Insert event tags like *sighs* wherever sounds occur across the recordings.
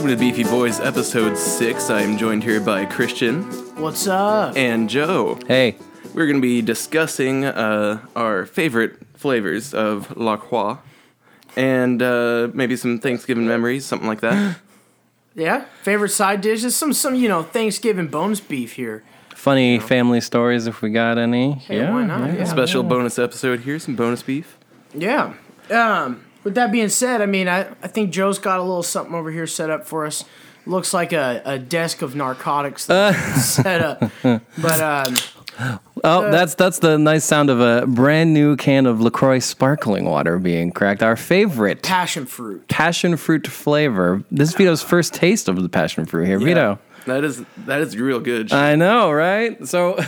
Welcome to Beefy Bois episode 6. I am joined here by Christian What's up? and Joe. Hey, We're going to be discussing uh, our favorite flavors of La Croix and uh, maybe some Thanksgiving memories, something like that. *gasps* Yeah, favorite side dishes. Some some you know Thanksgiving bonus beef here. funny family stories if we got any. Hey, why not? Yeah. Special bonus episode here, some bonus beef. Yeah. Um. With that being said, I mean, I, I think Joe's got a little something over here set up for us. Looks like a, a desk of narcotics that's set up. *laughs* But um, Oh, that's that's the nice sound of a brand new can of Lacroix sparkling water being cracked. Our favorite passion fruit. passion fruit flavor. This is Vito's first taste of the passion fruit here. Vito, That is that is real good. I know, right? So,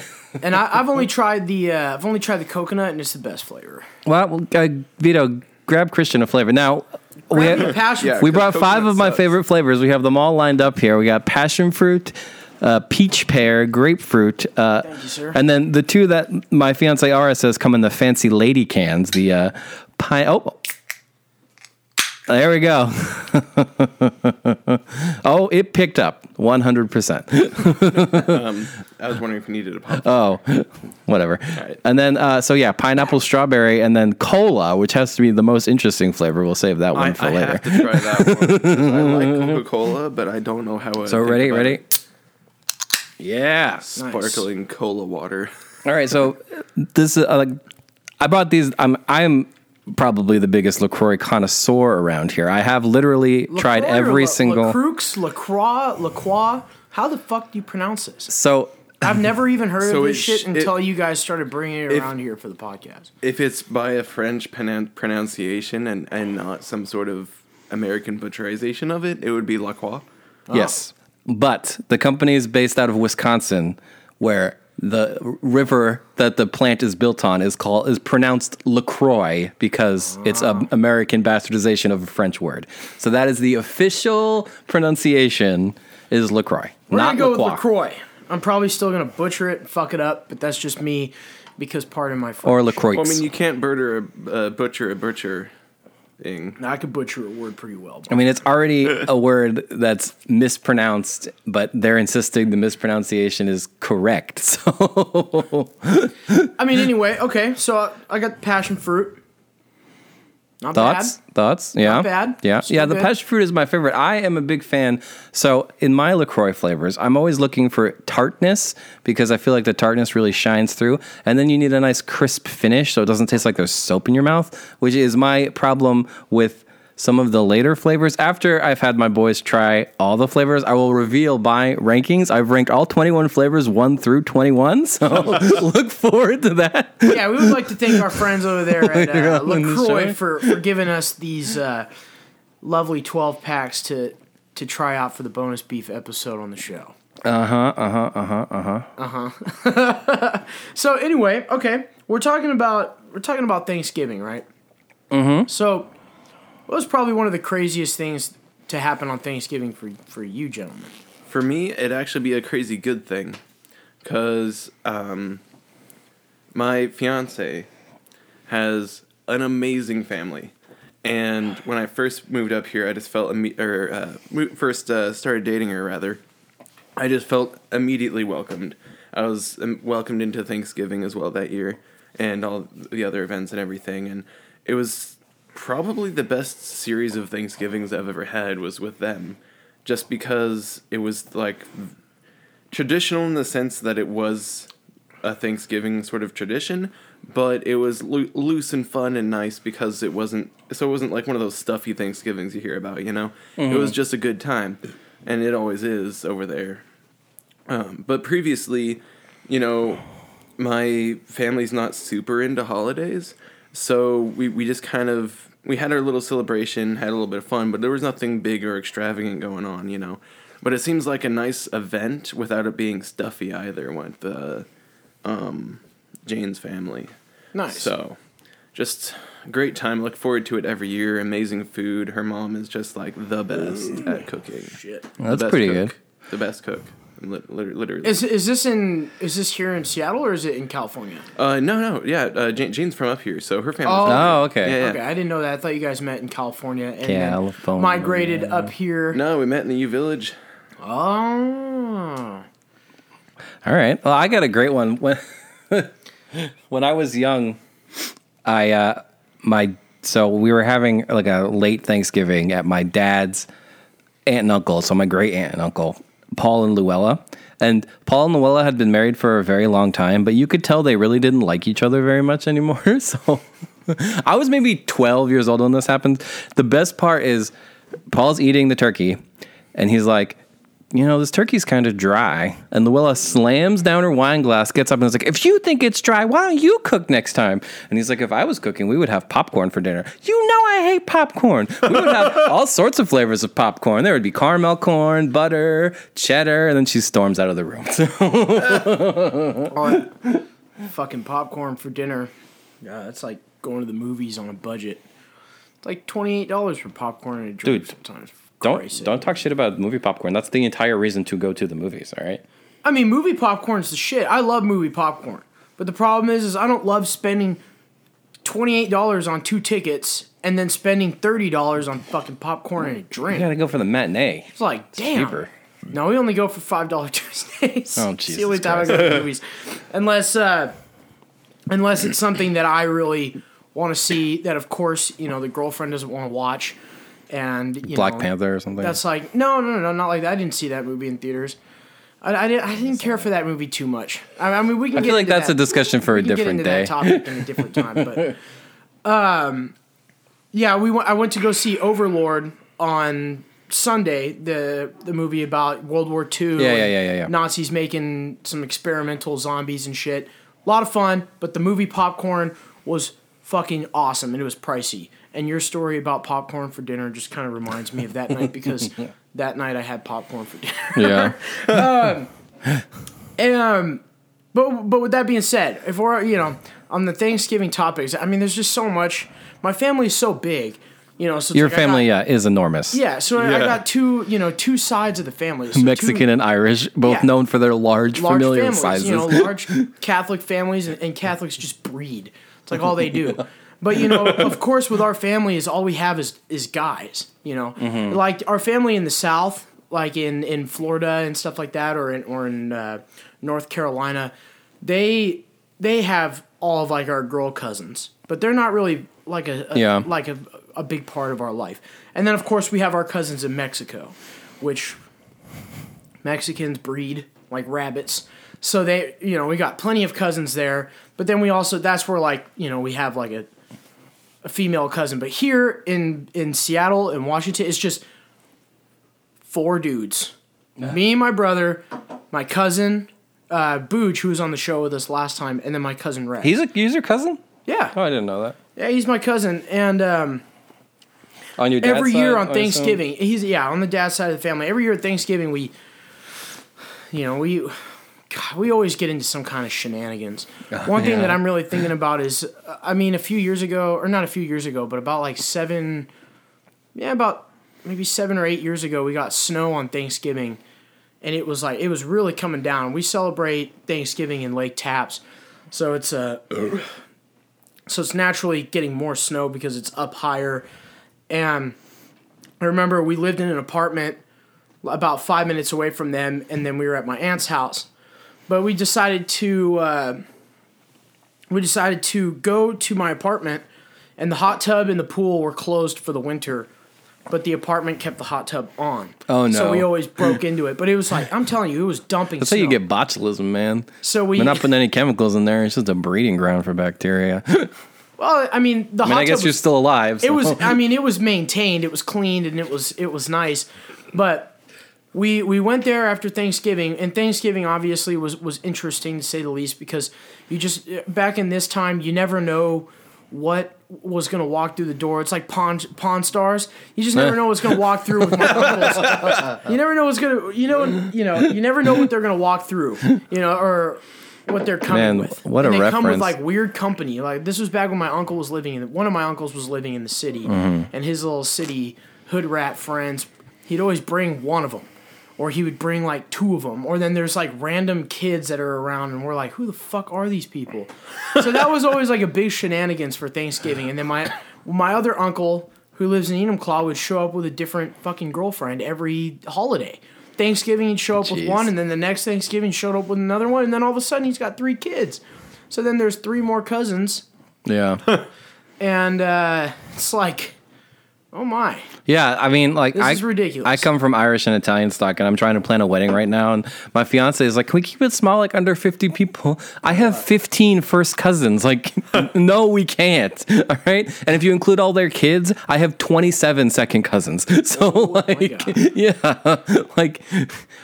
And I, I've only tried the uh, I've only tried the coconut, and it's the best flavor. well, uh, Vito, grab Christian a flavor now. We, Grab passion Yeah. we brought five of my sucks. favorite flavors. We have them all lined up here. We got passion fruit, uh, peach pear, grapefruit, uh, Thank you, sir. and then the two that my fiance Ara says come in the fancy lady cans. The uh, pine. Oh, there we go. *laughs* oh, it picked up one hundred percent. *laughs* I was wondering if you needed a pop. Oh, whatever. right. And then, uh, so yeah, pineapple, strawberry, and then cola, which has to be the most interesting flavor. We'll save that one I, for I later. have to try that one. *laughs* I like Coca Cola, but I don't know how. I So ready, ready. it. Yeah. Sparkling cola water. All right. So this is uh, like I bought these. I'm I'm probably the biggest Lacroix connoisseur around here. I have literally tried LaCroix or every La- single. LaCroix, LaCroix, LaCroix. How the fuck do you pronounce this? So I've never even heard So of this it shit until it- you guys started bringing it if- around here for the podcast. If it's by a French pronoun- pronunciation and, and not some sort of American butcherization of it, it would be La Croix. yes, oh. but the company is based out of Wisconsin, where the river that the plant is built on is called is pronounced Lacroix because it's an American bastardization of a French word. So that is the official pronunciation is Lacroix, We're not gonna go LaCroix. with LaCroix. I'm probably still gonna butcher it and fuck it up, but that's just me because part of my French. or Lacroix. Well, I mean, you can't butcher a uh, butcher a butcher thing. Now, I could butcher a word pretty well. I mean, it's *laughs* already a word that's mispronounced, but they're insisting the mispronunciation is correct. *laughs* So, I mean, anyway, okay. So I, I got passion fruit. Not thoughts? bad. Thoughts? Yeah. bad. Yeah. Still yeah. The good. passion fruit is my favorite. I am a big fan. So, in my LaCroix flavors, I'm always looking for tartness because I feel like the tartness really shines through. And then you need a nice crisp finish so it doesn't taste like there's soap in your mouth, which is my problem with some of the later flavors. After I've had my boys try all the flavors, I will reveal my rankings. I've ranked all 21 flavors 1 through 21. *laughs* So, *laughs* look forward to that. Yeah, we would like to thank our friends over there at *laughs* uh, the LaCroix for, for giving us these uh, lovely 12 packs to to try out for the bonus beef episode on the show. Uh huh, uh huh. Uh huh. Uh huh. Uh huh. So anyway, okay, we're talking about we're talking about Thanksgiving, right? Mm-hmm. So, what was probably one of the craziest things to happen on Thanksgiving for for you gentlemen? For me, it'd actually be a crazy good thing, cause um, my fiance has an amazing family, and when I first moved up here, I just felt imme- or uh, first uh, started dating her rather, I just felt immediately welcomed. I was um, welcomed into Thanksgiving as well that year, and all the other events and everything, and it was probably the best series of Thanksgivings I've ever had was with them, just because it was like traditional in the sense that it was a Thanksgiving sort of tradition, but it was loo- loose and fun and nice because it wasn't so it wasn't like one of those stuffy Thanksgivings you hear about, you know. It was just a good time, and it always is over there. Um, but previously, you know, my family's not super into holidays, so we we just kind of we had our little celebration, had a little bit of fun, but there was nothing big or extravagant going on, you know. But it seems like a nice event without it being stuffy either with uh, um, Jane's family. Nice. So, just great time. Look forward to it every year. Amazing food. Her mom is just like the best at cooking. Shit. The That's pretty cook. good. The best cook. Lit- lit- literally. Is is this in is this here in Seattle or is it in California? uh, no, no, yeah. Uh, Jane, Jane's from up here, so her family's. Oh. Oh, okay. Yeah, yeah. Okay, I didn't know that. I thought you guys met in California and California. migrated up here. No, we met in the U Village. Oh. All right. Well, I got a great one. When *laughs* when I was young, I uh my so we were having like a late Thanksgiving at my dad's aunt and uncle, so my great aunt and uncle, Paul and Luella. And Paul and Luella had been married for a very long time, but you could tell they really didn't like each other very much anymore. *laughs* So I was maybe 12 years old when this happened. The best part is Paul's eating the turkey and he's like, you know, this turkey's kind of dry. And Luella slams down her wine glass, gets up, and is like, if you think it's dry, why don't you cook next time? And he's like, if I was cooking, we would have popcorn for dinner. You know, I hate popcorn. We would have *laughs* all sorts of flavors of popcorn. There would be caramel corn, butter, cheddar, and then she storms out of the room. *laughs* Or fucking popcorn for dinner. Yeah, that's like going to the movies on a budget. It's like twenty eight dollars for popcorn and a drink Dude, sometimes. Don't sake. don't talk shit about movie popcorn. That's the entire reason to go to the movies. All right. I mean, movie popcorn's the shit. I love movie popcorn, but the problem is, is I don't love spending twenty eight dollars on two tickets and then spending thirty dollars on fucking popcorn and a You drink. gotta go for the matinee. It's like, damn. cheaper. No, we only go for five dollar *laughs* Tuesdays. Oh, *laughs* It's the only Jesus time I go to movies, unless uh, unless it's something that I really want to see. That of course, you know, the girlfriend doesn't want to watch, and you Black know, Panther or something. That's like no, no, no, not like that. I didn't see that movie in theaters. I, I, didn't, I didn't care for that movie too much. I, I mean, we can. I get feel like that's that. a discussion for a We can get different day. topic in a different time, but *laughs* um, yeah, we went. I went to go see Overlord on Sunday, the the movie about World War II. Yeah, yeah, yeah, yeah, yeah. Nazis making some experimental zombies and shit. A lot of fun, but the movie popcorn was fucking awesome and it was pricey. And your story about popcorn for dinner just kind of reminds me of that night *laughs* because that night I had popcorn for dinner. yeah. *laughs* Um, but but with that being said, if we're you know on the Thanksgiving topics, I mean, there's just so much. My family is so big, you know. So Your like family, got- yeah, is enormous. yeah. So I- I got two, you know, two sides of the family. So two Mexican and Irish, both Yeah. known for their large, large familiar families, sizes. you know, large *laughs* Catholic families, and, and Catholics just breed. It's like all they do. But you know, *laughs* of course, with our family, is all we have is is guys. You know, Mm-hmm. like our family in the South, like in in Florida and stuff like that, or in or in uh, North Carolina, they they have all of like our girl cousins, but they're not really like a, a Yeah. like a a big part of our life. And then of course we have our cousins in Mexico, which Mexicans breed like rabbits. So they, you know, we got plenty of cousins there. But then we also that's where like, you know, we have like a a female cousin. But here in in Seattle and Washington, it's just four dudes. Me, my brother, my cousin, uh, Booch, who was on the show with us last time, and then my cousin Rex. He's a he's your cousin? yeah, Oh, I didn't know that. yeah, he's my cousin, and um, On your dad's every year side, on? Thanksgiving, he's yeah on the dad's side of the family. Every year at Thanksgiving, we, you know, we, God, we always get into some kind of shenanigans. One thing yeah. that I'm really thinking about is, uh, I mean, a few years ago, or not a few years ago, but about like seven, yeah, about maybe seven or eight years ago, we got snow on Thanksgiving, and it was like it was really coming down. We celebrate Thanksgiving in Lake Tapps, so it's a. So it's naturally getting more snow because it's up higher. And I remember we lived in an apartment about five minutes away from them, and then we were at my aunt's house. But we decided to uh, we decided to go to my apartment, and the hot tub and the pool were closed for the winter. But the apartment kept the hot tub on. Oh, no! So we always broke into it. But it was like I'm telling you, it was dumping. That's how you get botulism, man. So we They're not putting any chemicals in there. It's just a breeding ground for bacteria. *laughs* Well. I mean, the mean, hot I guess tub you're was, still alive. it was i mean it was maintained it was cleaned and it was it was nice but we we went there after thanksgiving and thanksgiving obviously was was interesting to say the least because you just back in this time you never know what was going to walk through the door it's like pawn pawn stars you just never know what's going to walk through with my uncles you never know what's going to you know you know you never know what they're going to walk through you know or what they're coming Man, with what a and they come with reference. like weird company. Like this was back when my uncle was living in one of my uncles was living in the city, Mm-hmm. and his little city hood rat friends. He'd always bring one of them, or he would bring like two of them, or then there's like random kids that are around, and we're like, who the fuck are these people? so that was always like a big shenanigans for Thanksgiving. And then my my other uncle who lives in Enumclaw would show up with a different fucking girlfriend every holiday. Thanksgiving he'd show up with one, and then the next Thanksgiving showed up with another one, and then all of a sudden he's got three kids. So then there's three more cousins, Yeah. and uh, it's like, oh my. Yeah, I mean, like This I, is ridiculous. I come from Irish and Italian stock, and I'm trying to plan a wedding right now. And my fiance is like, "Can we keep it small, like under 50 people?" I have 15 first cousins. Like, *laughs* no, we can't. All right, and if you include all their kids, I have 27 second cousins. *laughs* So, like, *laughs* yeah, like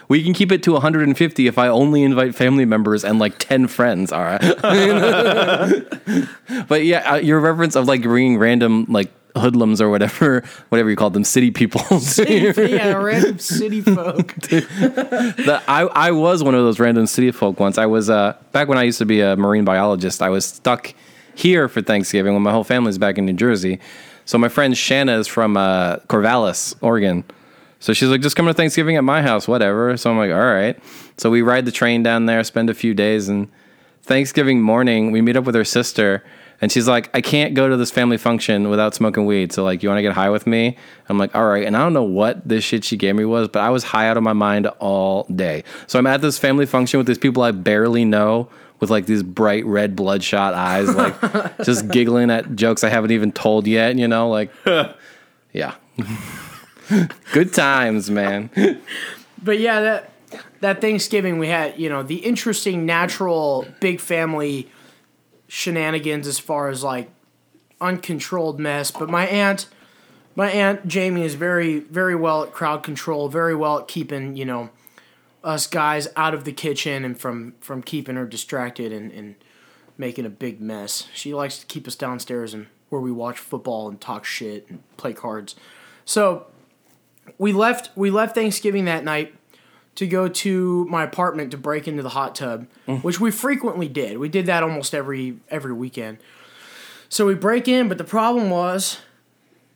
we can keep it to 150 if I only invite family members and like 10 friends. All right. But yeah, uh, your reference of like bringing random like hoodlums or whatever, *laughs* whatever you call them, city people. *laughs* yeah, random city folk. *laughs* The- I I was one of those random city folk once. I was uh back when I used to be a marine biologist. I was stuck here for Thanksgiving when my whole family's back in New Jersey. So my friend Shanna is from uh, Corvallis, Oregon. So she's like, just come to Thanksgiving at my house, whatever. So I'm like, all right. So we ride the train down there, spend a few days, and Thanksgiving morning we meet up with her sister, and she's like, I can't go to this family function without smoking weed. So like, you want to get high with me? I'm like, all right. And I don't know what this shit she gave me was, but I was high out of my mind all day. So I'm at this family function with these people I barely know. With like these bright red bloodshot eyes, like *laughs* just giggling at jokes I haven't even told yet, you know, like, *laughs* yeah. Good times, man. But yeah, that that Thanksgiving we had, you know, the interesting natural big family shenanigans as far as like uncontrolled mess. But my aunt, my aunt Jamie is very very well at crowd control, very well at keeping you know us guys out of the kitchen and from from keeping her distracted and and making a big mess. She likes to keep us downstairs and where we watch football and talk shit and play cards. So we left we left Thanksgiving that night to go to my apartment to break into the hot tub, which we frequently did. We did that almost every every weekend. So we break in, but the problem was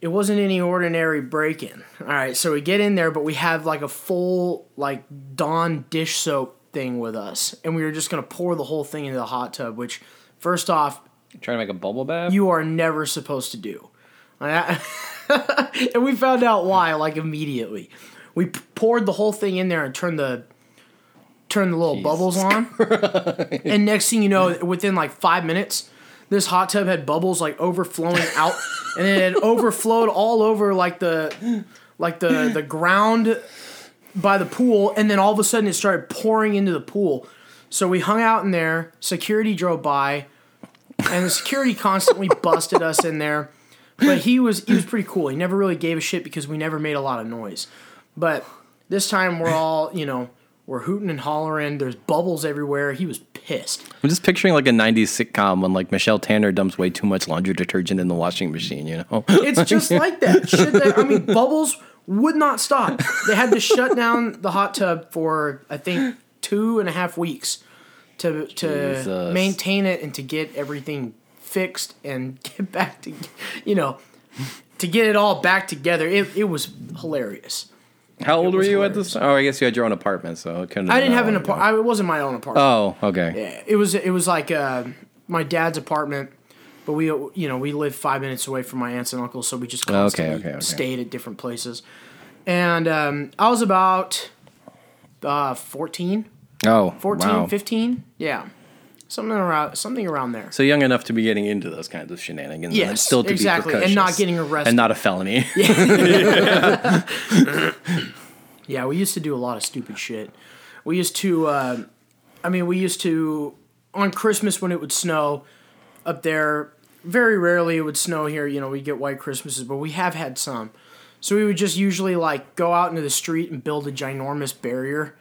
it wasn't any ordinary break in. All right, so we get in there, but we have like a full like Dawn dish soap thing with us, and we were just gonna pour the whole thing into the hot tub. Which, first off, Trying to make a bubble bath? you are never supposed to do. *laughs* and we found out why like immediately. We poured the whole thing in there and turned the turned the little bubbles on. *laughs* and next thing you know, within like 5 minutes, this hot tub had bubbles like overflowing out and it had overflowed all over like the like the the ground by the pool and then all of a sudden it started pouring into the pool. So we hung out in there, security drove by and the security constantly *laughs* busted us in there. But he was he was pretty cool. He never really gave a shit because we never made a lot of noise. But this time we're all, you know, we're hooting and hollering. There's bubbles everywhere. He was pissed. I'm just picturing like a 90s sitcom when like Michelle Tanner dumps way too much laundry detergent in the washing machine, you know? It's just *laughs* like that. Shit that I mean, bubbles would not stop. They had to shut down the hot tub for I think two and a half weeks to to Jesus. maintain it and to get everything fixed and *laughs* get back to you know to get it all back together. It it was hilarious. How old were was you at this time? Oh, I guess you had your own apartment, so it couldn't I didn't have an apartment. It wasn't my own apartment. Oh, okay. Yeah, it was it was like uh, my dad's apartment, but we you know we lived five minutes away from my aunts and uncles, so we just Okay, constantly okay, okay. stayed at different places. And um, I was about uh, 14, Oh, 14, wow. 15. Yeah, something around something around there. So young enough to be getting into those kinds of shenanigans. and still to exactly, be and not getting arrested. And not a felony. *laughs* *laughs* Yeah, we used to do a lot of stupid shit. We used to, uh, I mean, we used to on Christmas when it would snow up there. Very rarely it would snow here. You know, we get white Christmases, but we have had some. So we would just usually like go out into the street and build a ginormous barrier,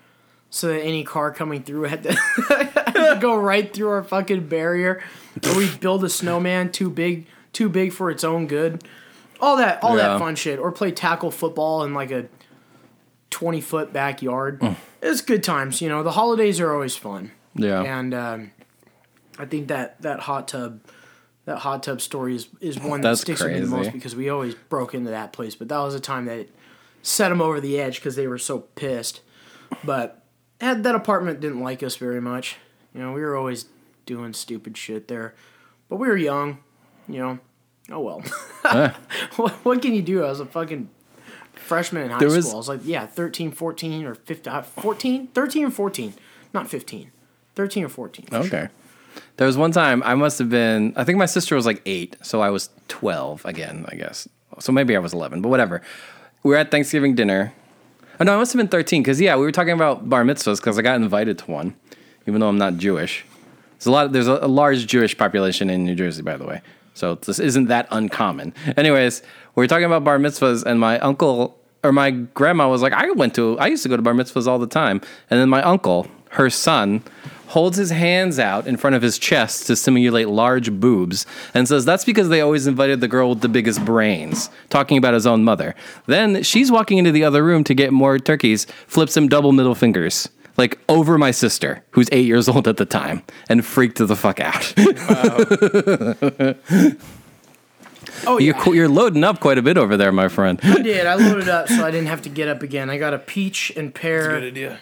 so that any car coming through had to, *laughs* had to go right through our fucking barrier. Or we'd build a snowman too big, too big for its own good. All that, all Yeah. that fun shit. Or play tackle football in like a 20 foot backyard. It's good times, you know. The holidays are always fun. yeah. And um, I think that that hot tub that hot tub story is, is *sighs* one that sticks with me the most because we always broke into that place. But that was a time that set them over the edge because they were so pissed. but that, that apartment didn't like us very much. You know, we were always doing stupid shit there, but we were young. You know, oh well. *laughs* Eh. *laughs* what, what can you do? I was a fucking freshman in high There school. was- I was like, yeah, 13, 14, or 15, uh, 14? 13 or 14. Not 15. 13 or 14. for sure. Okay. There was one time I must have been. I think my sister was like eight, so I was twelve again. I guess. So maybe I was eleven, but whatever. We were at Thanksgiving dinner. Oh no, I must have been thirteen because yeah, we were talking about bar mitzvahs because I got invited to one, even though I'm not Jewish. There's a lot. There's a, a large Jewish population in New Jersey, by the way. So this isn't that uncommon. Anyways, we were talking about bar mitzvahs, and my uncle or my grandma was like, "I went to. I used to go to bar mitzvahs all the time." And then my uncle, her son, holds his hands out in front of his chest to simulate large boobs and says that's because they always invited the girl with the biggest brains, talking about his own mother. Then she's walking into the other room to get more turkeys, flips him double middle fingers. Like over my sister, who's eight years old at the time, and freaked the fuck out. *laughs* Oh, you're, yeah. you're loading up quite a bit over there, my friend. I did. I loaded up so I didn't have to get up again. I got a peach and pear Good idea.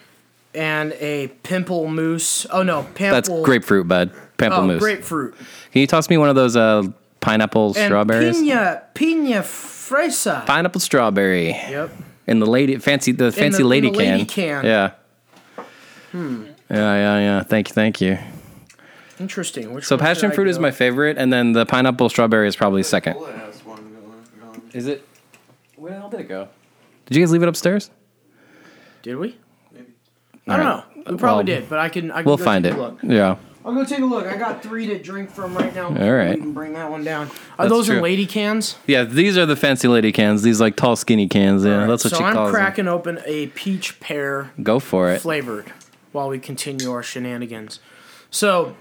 And a pimple mousse. Oh no, pimple. That's grapefruit, bud. Oh, Pamplemousse. grapefruit. Can you toss me one of those uh, pineapple And strawberries? Pina, pina fresa. Pineapple strawberry. Yep. In the lady fancy the fancy the- in lady, the can. lady can. Yeah. Hmm. Yeah, yeah, yeah. Thank you, thank you. Interesting. Which So passion fruit is my favorite, and then the pineapple strawberry is probably second. Bullet has one going. going. Is it? Where the hell did it go? Did you guys leave it upstairs? Did we? I don't Alright. know. We probably Well, did, but I can. I can We'll find take it. A look. Yeah. I'll go take a look. I got three to drink from right now. All right. We can bring that one down. Are That's those in true. lady cans? Yeah, these are the fancy lady cans. These like tall, skinny cans. Yeah, that's what so she I'm calls cracking open a peach pear. Go for it. flavored while we continue our shenanigans. So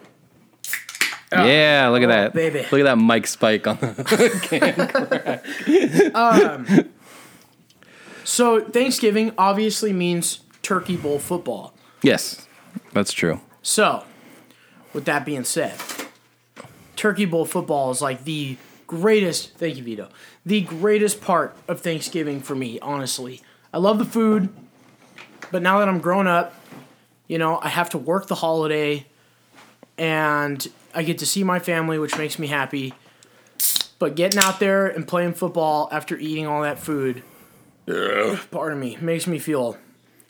Yeah, look at Oh, that. baby. Look at that Mike Spike on the *laughs* Um so Thanksgiving obviously means turkey bowl football. Yes, that's true. So, with that being said, Turkey Bowl football is like the greatest, thank you, Vito, the greatest part of Thanksgiving for me, honestly. I love the food, but now that I'm grown up, you know, I have to work the holiday and I get to see my family, which makes me happy. But getting out there and playing football after eating all that food, pardon me, makes me feel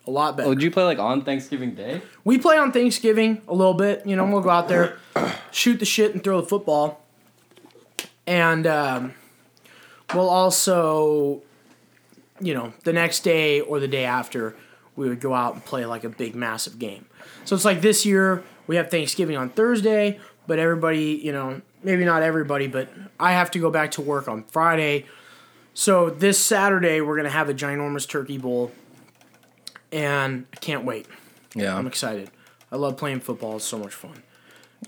a lot better. Oh, you play like on Thanksgiving Day? We play on Thanksgiving a little bit. You know, we'll go out there, *coughs* shoot the shit, and throw the football. And um, we'll also, you know, the next day or the day after, we would go out and play like a big, massive game. So it's like this year, we have Thanksgiving on Thursday, but everybody, you know, maybe not everybody, but I have to go back to work on Friday. So this Saturday, we're going to have a ginormous turkey bowl. And I can't wait. Yeah. I'm excited. I love playing football. It's so much fun.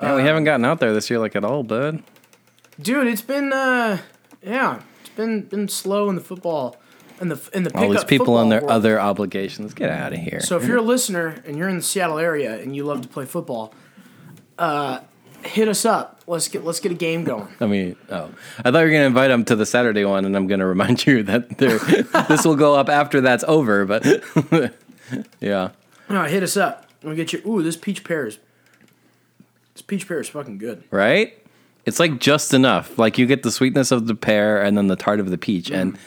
Yeah, we haven't gotten out there this year like at all, bud. Dude, it's been uh yeah, it's been been slow in the football in the in the All these people on their world. other obligations. Get out of here. So if you're a listener and you're in the Seattle area and you love to play football, uh hit us up. Let's get let's get a game going. *laughs* I mean, oh, I thought you were gonna invite them to the Saturday one, and I'm gonna *laughs* remind you that *laughs* this will go up after that's over. But *laughs* yeah, No, hit us up. We'll get you ooh, this peach pear is this peach pear is fucking good. right? It's like just enough. Like you get the sweetness of the pear and then the tart of the peach, and mm.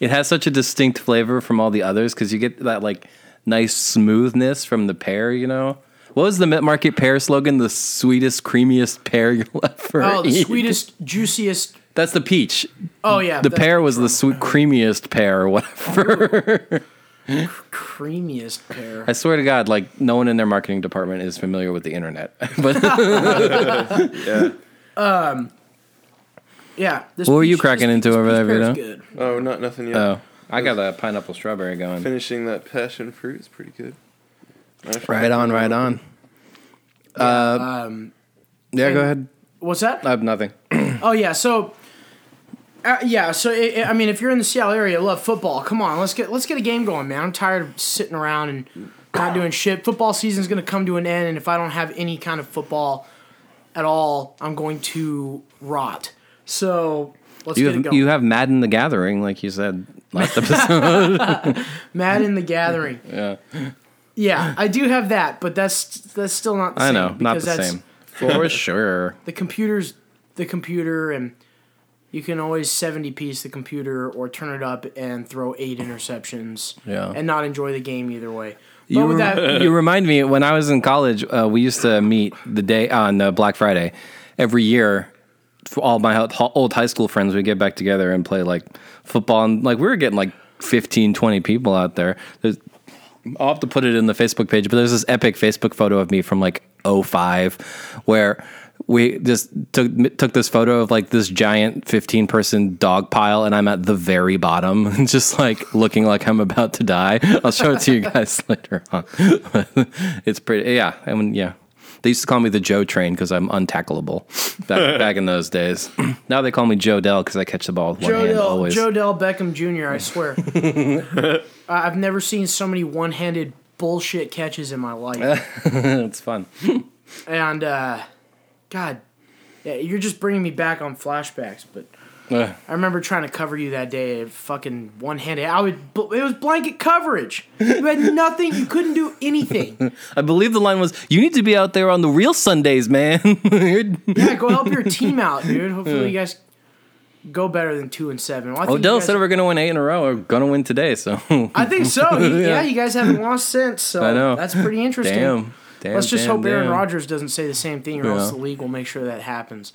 it has such a distinct flavor from all the others because you get that like nice smoothness from the pear. You know, what was the Met Market pear slogan? The sweetest, creamiest pear you'll *laughs* ever Oh, the eat. sweetest, juiciest. That's the peach. Oh yeah, The pear was the sweet, uh, creamiest pear or whatever. Oh. *laughs* creamiest pear. I swear to God, like no one in their marketing department is familiar with the internet. *laughs* but *laughs* Yeah. Yeah. This What were you cracking this- into this over peach there, Vito? good. Oh, not nothing yet. oh, I got a pineapple strawberry going. Finishing that passion fruit is pretty good. Nice Right on, right on. Uh, Um, yeah, go ahead. what's that? I have nothing. Oh yeah, so uh, yeah, so it, it- I mean, if you're in the Seattle area, love football. Come on, let's get let's get a game going, man. I'm tired of sitting around and not doing *clears throat* shit. Football season's gonna come to an end, and if I don't have any kind of football at all, I'm going to rot. So let's You get it have going. you have Madden the Gathering, like you said last *laughs* episode. Mad in the Gathering. *laughs* yeah. Yeah, I do have that, but that's that's still not. The I same know, not the that's- same. For *laughs* sure. The computer's the computer, and you can always seventy piece the computer or turn it up and throw eight interceptions. Yeah. and not enjoy the game either way. But You, with that, *laughs* you remind me when I was in college, uh, we used to meet the day on uh, Black Friday every year. For all my old high school friends, we get back together and play like football. And like we were getting like 15, 20 people out there. There's, I'll have to put it in the Facebook page, but there's this epic Facebook photo of me from like 05 where we just took took this photo of like this giant 15 person dog pile and I'm at the very bottom *laughs* just like looking like I'm about to die. I'll show it to you guys *laughs* later on. *laughs* it's pretty yeah, I mean yeah. They used to call me the Joe train because I'm untackleable back, back in those days. *clears throat* now they call me Joe Dell because I catch the ball with one Joe hand Del, always. Joe Del Beckham Jr. I swear, I- I've never seen so many one handed bullshit catches in my life. it's fun. and uh, God, yeah, you're just bringing me back on flashbacks. But Ugh. I remember trying to cover you that day, fucking one handed. I would. It was blanket coverage. You had *laughs* nothing. You couldn't do anything. *laughs* I believe the line was, "You need to be out there on the real Sundays, man." *laughs* Yeah, go help your team out, dude. Hopefully you guys go better than two and seven. Well, Odell oh, guys- said we're going to win eight in a row. We're going to win today, so I think so. Yeah. you guys haven't lost since. So I know. that's pretty interesting. damn. Damn, Let's just damn, hope Aaron damn. Rodgers doesn't say the same thing, or else the league will make sure that happens.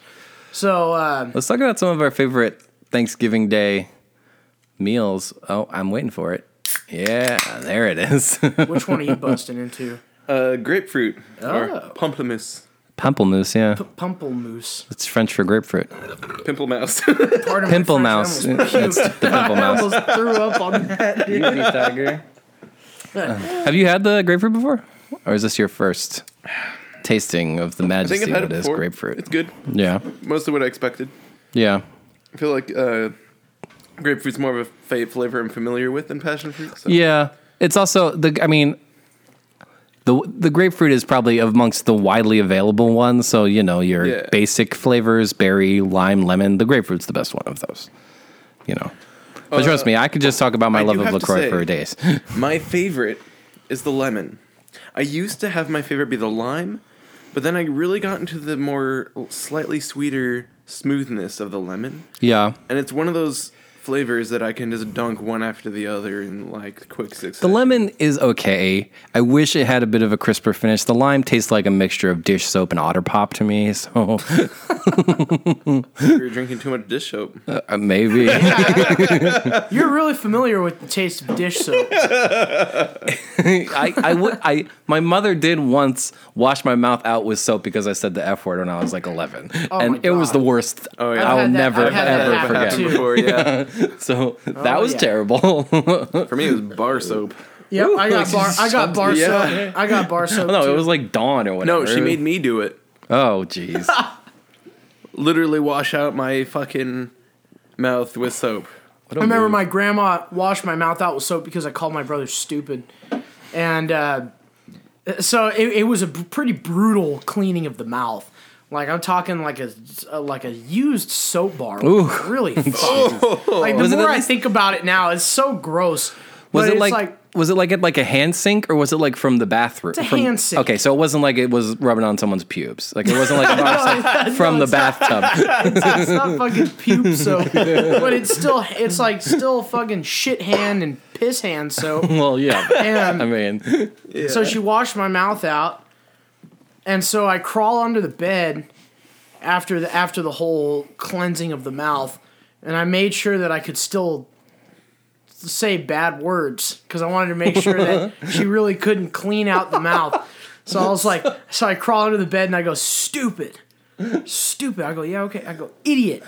So uh, Let's talk about some of our favorite Thanksgiving Day meals. Oh, I'm waiting for it. Yeah, there it is. *laughs* which one are you busting into? Uh, grapefruit Oh. or pamplemousse, Pamplemousse, yeah. Pumplemoose. It's French for grapefruit. pimple mouse. Pardon Pimple mouse. French, I almost That's the pimple I mouse. almost threw up on that. dude. tiger. *laughs* Have you had the grapefruit before? Or is this your first tasting of the I majesty had it is before. grapefruit? It's good. Yeah. Most of what I expected. Yeah. I feel like uh, grapefruit's more of a flavor I'm familiar with than passion fruit. So. Yeah. It's also the I mean the the grapefruit is probably amongst the widely available ones, so you know, your Yeah. basic flavors, berry, lime, lemon, the grapefruit's the best one of those. You know. But trust me, I could just talk about my Uh, I love of LaCroix say- for days. *laughs* My favorite is the lemon. I used to have my favorite be the lime, but then I really got into the more slightly sweeter smoothness of the lemon. yeah. And it's one of those flavors that I can just dunk one after the other in like quick succession. The lemon is okay. I wish it had a bit of a crisper finish. The lime tastes like a mixture of dish soap and otter pop to me, so *laughs* *laughs* You're drinking too much dish soap. uh, maybe. *laughs* You're really familiar with the taste of dish soap. I, I would I my mother did once wash my mouth out with soap because I said the F word when I was like eleven. Oh and it was the worst. Oh, yeah. I will I've had that- never I've had that ever forget. too. Before, yeah. *laughs* So that was yeah. terrible. For me, it was bar soap. Yep, I got bar. I got *laughs* bar Yeah. soap. I got bar *laughs* soap. no, too. it was like Dawn or whatever. No, she made me do it. Oh jeez. Literally wash out my fucking mouth with soap. I remember my grandma washed my mouth out with soap because I called my brother stupid, and uh, so it, it was a b- pretty brutal cleaning of the mouth. Like I'm talking like a, a like a used soap bar. Ooh. Really, *laughs* fucking- oh. like the Was more I think about it now, it's so gross. Was it it's like, was it like at like a hand sink or was it like from the bathroom? It's a from, hand sink. Okay, so it wasn't like it was rubbing on someone's pubes. Like it wasn't like, *laughs* *laughs* like from the bathtub. it's not fucking puke soap, but it's still it's like still fucking shit hand and piss hand soap. well, yeah. And I mean, So she washed my mouth out, and so I crawl under the bed after the after the whole cleansing of the mouth, and I made sure that I could still say bad words because I wanted to make sure that *laughs* she really couldn't clean out the mouth. So I was like, so I crawl under the bed and I go, stupid, stupid. I go, yeah, okay. I go, idiot,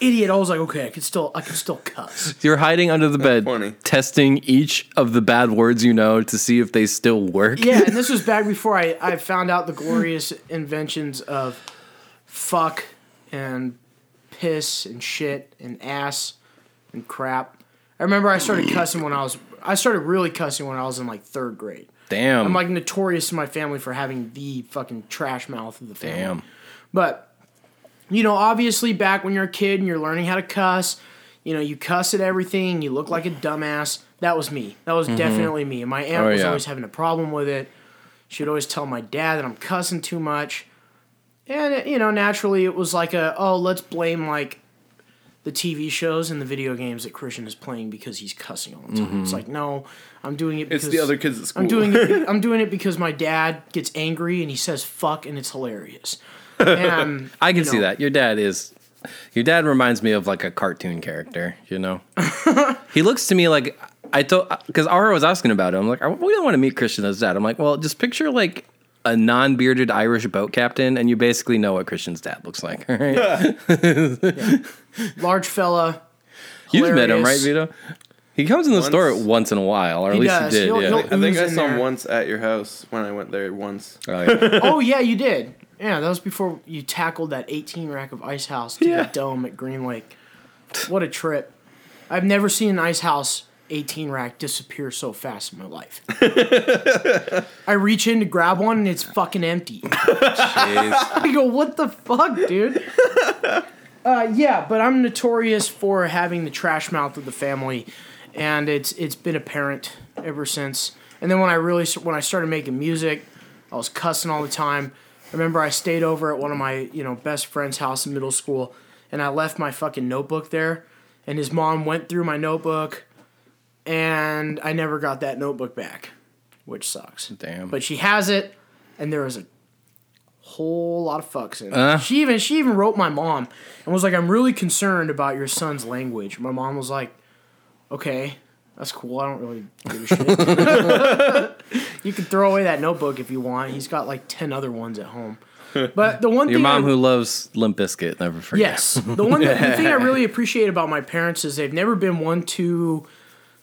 idiot. I was like, okay, I can still, I can still cuss. you're hiding under the bed, funny. testing each of the bad words you know to see if they still work. Yeah, and this *laughs* was back before I, I found out the glorious inventions of fuck and piss and shit and ass and crap. I remember I started cussing when I was I started really cussing when I was in like third grade. Damn. I'm like notorious in my family for having the fucking trash mouth of the family. Damn. But you know, obviously back when you're a kid and you're learning how to cuss, you know, you cuss at everything, you look like a dumbass. That was me. That was mm-hmm. definitely me. And my aunt Oh, was yeah. always having a problem with it. She would always tell my dad that I'm cussing too much. And, it, you know, naturally it was like a, oh, let's blame like the TV shows and the video games that Christian is playing because he's cussing all the time. It's mm-hmm. like, no, I'm doing it because It's the other kids at school. I'm doing it. I'm doing it because my dad gets angry and he says "fuck" and it's hilarious. Um, and *laughs* I can see know, that. Your dad is. Your dad reminds me of like a cartoon character. You know, *laughs* he looks to me like I told because Ara was asking about it. I'm like, we don't want to meet Christian as dad. I'm like, well, just picture like a non-bearded Irish boat captain, and you basically know what Christian's dad looks like. All right, *laughs* large fella. you've met him, right. Vito? He comes in the Once. store once in a while, or at He least does. he did. He'll- yeah. he'll- I think I Who's in saw him there? once at your house when I went there once. Oh, yeah. Oh yeah, you did. Yeah, that was before you tackled that 18 rack of ice house to Yeah. the dome at Green Lake. What a trip! I've never seen an ice house 18 rack disappear so fast in my life. *laughs* I reach in to grab one and it's fucking empty. *laughs* *laughs* I go, what the fuck, dude? uh, yeah, but I'm notorious for having the trash mouth of the family, and it's it's been apparent ever since. And then when I really when I started making music, I was cussing all the time. I remember I stayed over at one of my you know best friend's house in middle school, and I left my fucking notebook there, and his mom went through my notebook, and I never got that notebook back, which sucks. Damn. But she has it, and there was a whole lot of fucks in it. Uh. She even she even wrote my mom and was like, "I'm really concerned about your son's language." My mom was like, "Okay, that's cool. I don't really give a shit. *laughs* you can throw away that notebook if you want. He's got like ten other ones at home." But the one Your thing mom I, who loves Limp Bizkit, never forget. Yes. The one *laughs* the thing I really appreciate about my parents is they've never been one to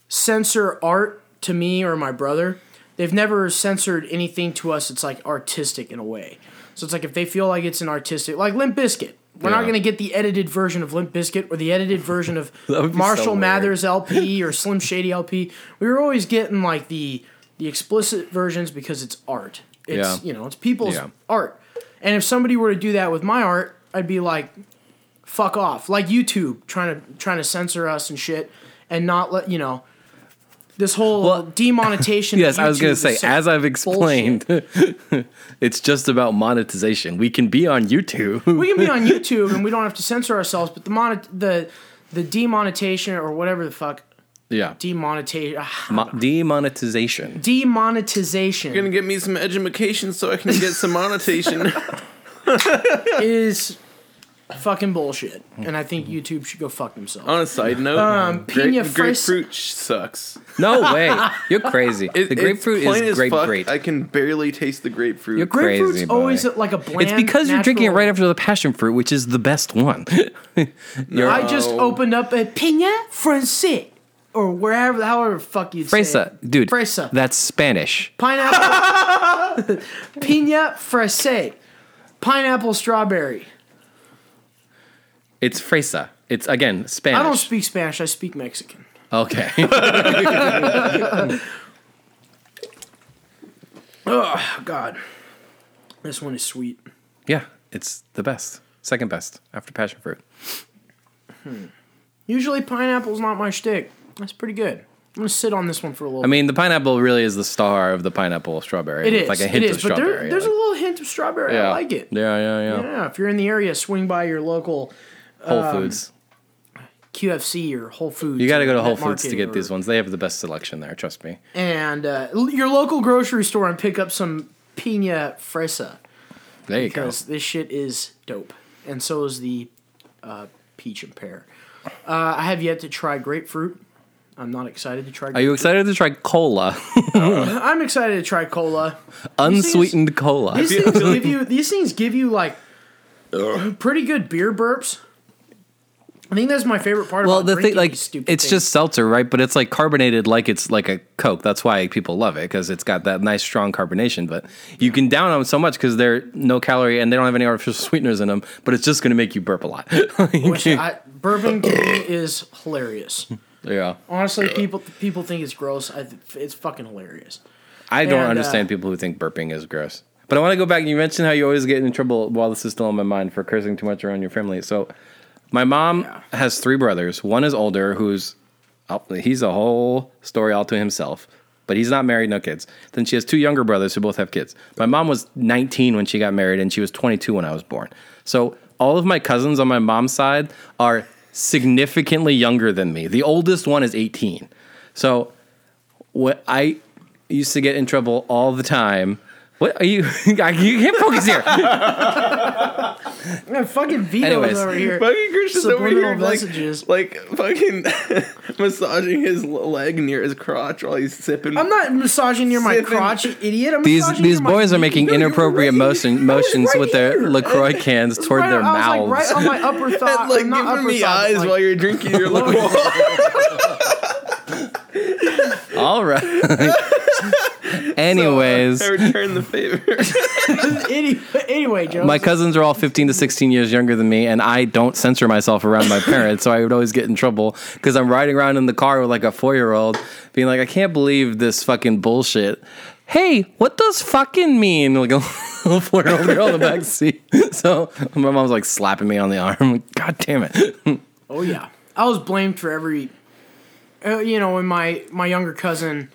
censor art to me or my brother. They've never censored anything to us It's like artistic in a way. So it's like if they feel like it's an artistic like Limp Bizkit. We're not gonna get the edited version of Limp Bizkit or the edited version of *laughs* be so Marshall. Mathers LP or Slim Shady LP. We were always getting like the the explicit versions because it's art. It's Yeah. you know, it's people's Yeah. art. And if somebody were to do that with my art, I'd be like, fuck off. Like YouTube trying to trying to censor us and shit and not let you know this whole Well, demonetization. of *laughs* Yes, I was going to say, so as I've explained, *laughs* it's just about monetization. We can be on YouTube. *laughs* we can be on YouTube and we don't have to censor ourselves, but the monet the the demonetization or whatever the fuck yeah. demonetization ah, Mo- demonetization. demonetization You're gonna get me some education so I can get some monetization. is fucking bullshit. And I think YouTube should go fuck themselves. On a side note, Um, grape- piña fresa- grapefruit sh- sucks. No way. You're crazy. It- the grapefruit plain is as grape fuck. great. I can barely taste the grapefruit. You're Grapefruit's boy. always like a bland. It's because you're drinking it natural- right after the passion fruit, which is the best one. *laughs* You're I just No. opened up a pina francais or wherever, however the fuck you'd say fresa, it. dude. Fresa. That's Spanish. Pineapple. *laughs* *laughs* Pina francais. Pineapple strawberry. It's fresa. It's again Spanish. I don't speak Spanish. I speak Mexican. Okay. *laughs* Oh God, this one is sweet. yeah, it's the best. Second best after passion fruit. Hmm. Usually pineapple's not my shtick. That's pretty good. I'm gonna sit on this one for a little. I mean, the pineapple really is the star of the pineapple strawberry. It is like a hint it is, of But there, there's like- a little hint of strawberry. yeah. I like it. Yeah, yeah, yeah. Yeah, if you're in the area, swing by your local Whole Um, Foods. QFC or Whole Foods. You got to go to Whole Foods to get or- these ones. They have the best selection there. Trust me. and uh, your local grocery store and pick up some pina fresa There you go. because this shit is dope, and so is the uh, peach and pear. Uh, I have yet to try grapefruit. I'm not excited to try. Are you excited to try cola? *laughs* I'm excited to try cola. Unsweetened cola. These things *laughs* give you. These things give you like pretty good beer burps. I think that's my favorite part. Well, about the thing, like, stupid it's things. just seltzer, right? But it's like carbonated, like it's like a Coke. That's why people love it because it's got that nice, strong carbonation. But you can down them so much because they're no calorie and they don't have any artificial *laughs* sweeteners in them. But it's just going to make you burp a lot. *laughs* Which I, bourbon to me is hilarious. yeah, Honestly, people people think it's gross. I, it's fucking hilarious. I don't And, uh, understand people who think burping is gross. But I want to go back. You mentioned how you always get in trouble while this is still on my mind for cursing too much around your family. So My mom Yeah. has three brothers. One is older, who's oh, he's a whole story all to himself, but he's not married, no kids. Then she has two younger brothers who both have kids. My mom was 19 when she got married, and she was 22 when I was born. So all of my cousins on my mom's side are significantly younger than me. The oldest one is 18. So what I used to get in trouble all the time. What are you? *laughs* you can't focus here. *laughs* Yeah, fucking Vito's Anyways. over here. Fucking Christian's over Subliminal here, like, messages. like fucking *laughs* massaging his leg near his crotch while he's sipping. I'm not massaging near my Sipping. crotch, you idiot. I'm These massaging these near my boys are knee. making No, you're inappropriate right motion here. I was motions right with their here. La Croix cans toward Right- their I was mouths. like right on my upper thigh. and, like not give him the thigh, but, eyes like- while you're drinking your liquor. All right. *laughs* Anyways, I return the favor. *laughs* Any- anyway, Joe. my cousins are all 15 to 16 years younger than me, and I don't censor myself around my parents, so I would always get in trouble because I'm riding around in the car with like a four year old, being like, I can't believe this fucking bullshit. Hey, what does fucking mean? Like *laughs* a little four year old girl in the back seat. So my mom's like slapping me on the arm. God damn it. Oh yeah, I was blamed for every. Uh, you know, when my my younger cousin,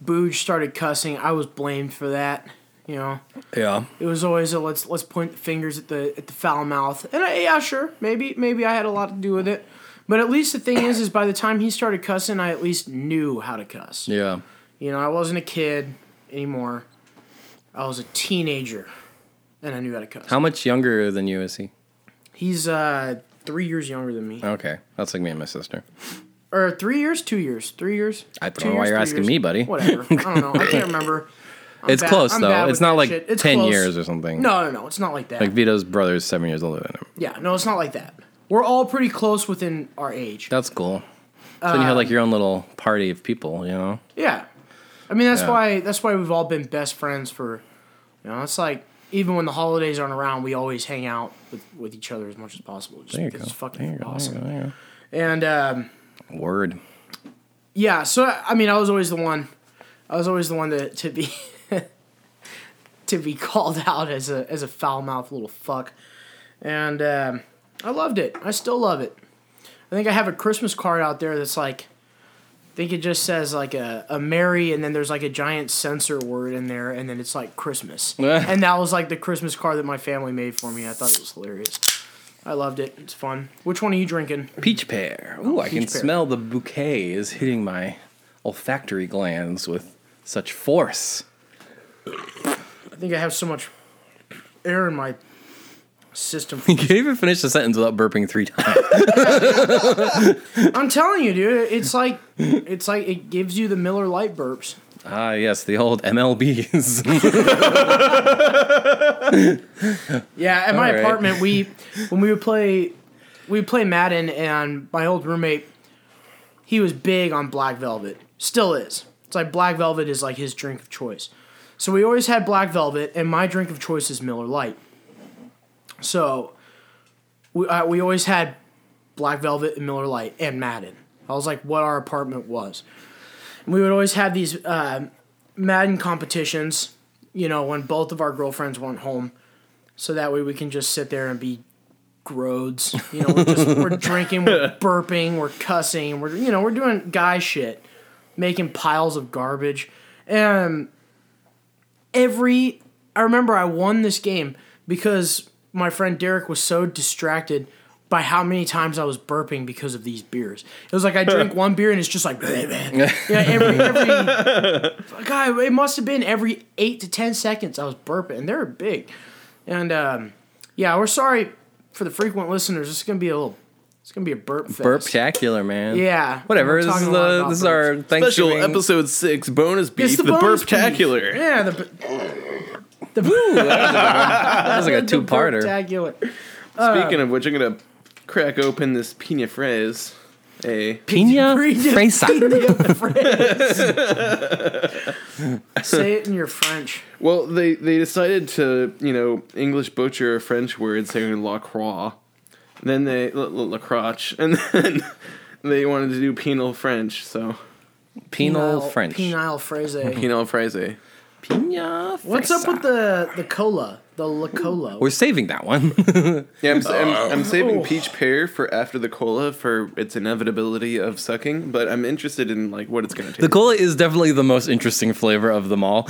Booge started cussing, I was blamed for that. You know, Yeah. it was always a let's let's point the fingers at the at the foul mouth, and I, yeah, sure, maybe maybe I had a lot to do with it, but at least the thing is, is by the time he started cussing, I at least knew how to cuss. Yeah. You know, I wasn't a kid anymore. I was a teenager, and I knew how to cuss. How much younger than you is he? He's uh three years younger than me, Okay. That's like me and my sister. Or three years, two years, three years. I don't know why years, you're asking years. me, buddy. Whatever. I don't know. I can't *laughs* remember. I'm It's bad- close I'm though. It's not like. It's 10 close. years or something. No, no, no. It's not like that. Like Vito's brother is seven years older than him. yeah, no, it's not like that. We're all pretty close within our age. That's cool. So then you have like your own little party of people, you know? Yeah, I mean that's Yeah. why that's why we've all been best friends for, you know, it's like even when the holidays aren't around, we always hang out with, with each other as much as possible. Just There you because go. it's fucking There you go. awesome. There you go. And um, There you go. Word. yeah, so I mean, I was always the one. I was always the one to to be *laughs* to be called out as a as a foul mouthed little fuck, and um, I loved it. I still love it. I think I have a Christmas card out there that's like, I think it just says like a, a Merry, and then there's like a giant censor word in there, and then it's like Christmas. *laughs* and that was like the Christmas card that my family made for me. I thought it was hilarious. I loved it. It's fun. Which one are you drinking? Peach pear. Ooh, I can pear. smell the bouquet is hitting my olfactory glands with such force. I think I have so much air in my system. *laughs* You can't even finish the sentence without burping three times. *laughs* I'm telling you, dude. It's like it's like it gives you the Miller Lite burps. Ah, yes, the old MLBs. Yeah, at my right. apartment, we when we would play, we would play Madden, and my old roommate, he was big on Black Velvet. Still is. It's like Black Velvet is like his drink of choice. So we always had Black Velvet, and my drink of choice is Miller Lite. So we uh, we always had Black Velvet and Miller Lite and Madden. I was like what our apartment was. And we would always have these uh, Madden competitions. You know, when both of our girlfriends weren't home so that way we can just sit there and be groads. You know, we're just *laughs* we're drinking, we're burping, we're cussing, we're you know we're doing guy shit, making piles of garbage, and every I remember I won this game because my friend Derek was so distracted by how many times I was burping because of these beers. It was like I drink *laughs* one beer and it's just like *laughs* yeah, every every *laughs* God, it must have been every eight to ten seconds I was burping, and they were big. And um, yeah, we're sorry for the frequent listeners. This is gonna be a little, it's gonna be a burp fest. Burptacular, man. Yeah. Whatever. This is talking a lot the this is our Special Thanksgiving episode six bonus beef. It's the bonus burptacular. beef. Yeah, the bu- the That was like a the two-parter. burptacular. Speaking of which, I'm gonna crack open this pina fraise. A Pina *laughs* Pina- fresa. *laughs* Say it in your French. well, they they decided to you know English butcher a French word saying la croix, then they la, la, la crotch, and then *laughs* they wanted to do penal French. So Penal French. Penile phrase. penal fraise. Pina What's up with the the cola? The Lacolo. We're saving that one. *laughs* Yeah, I'm, I'm, I'm oh. saving Oh. peach pear for after the cola for its inevitability of sucking, but I'm interested in like what it's gonna taste. the cola is definitely the most interesting flavor of them all.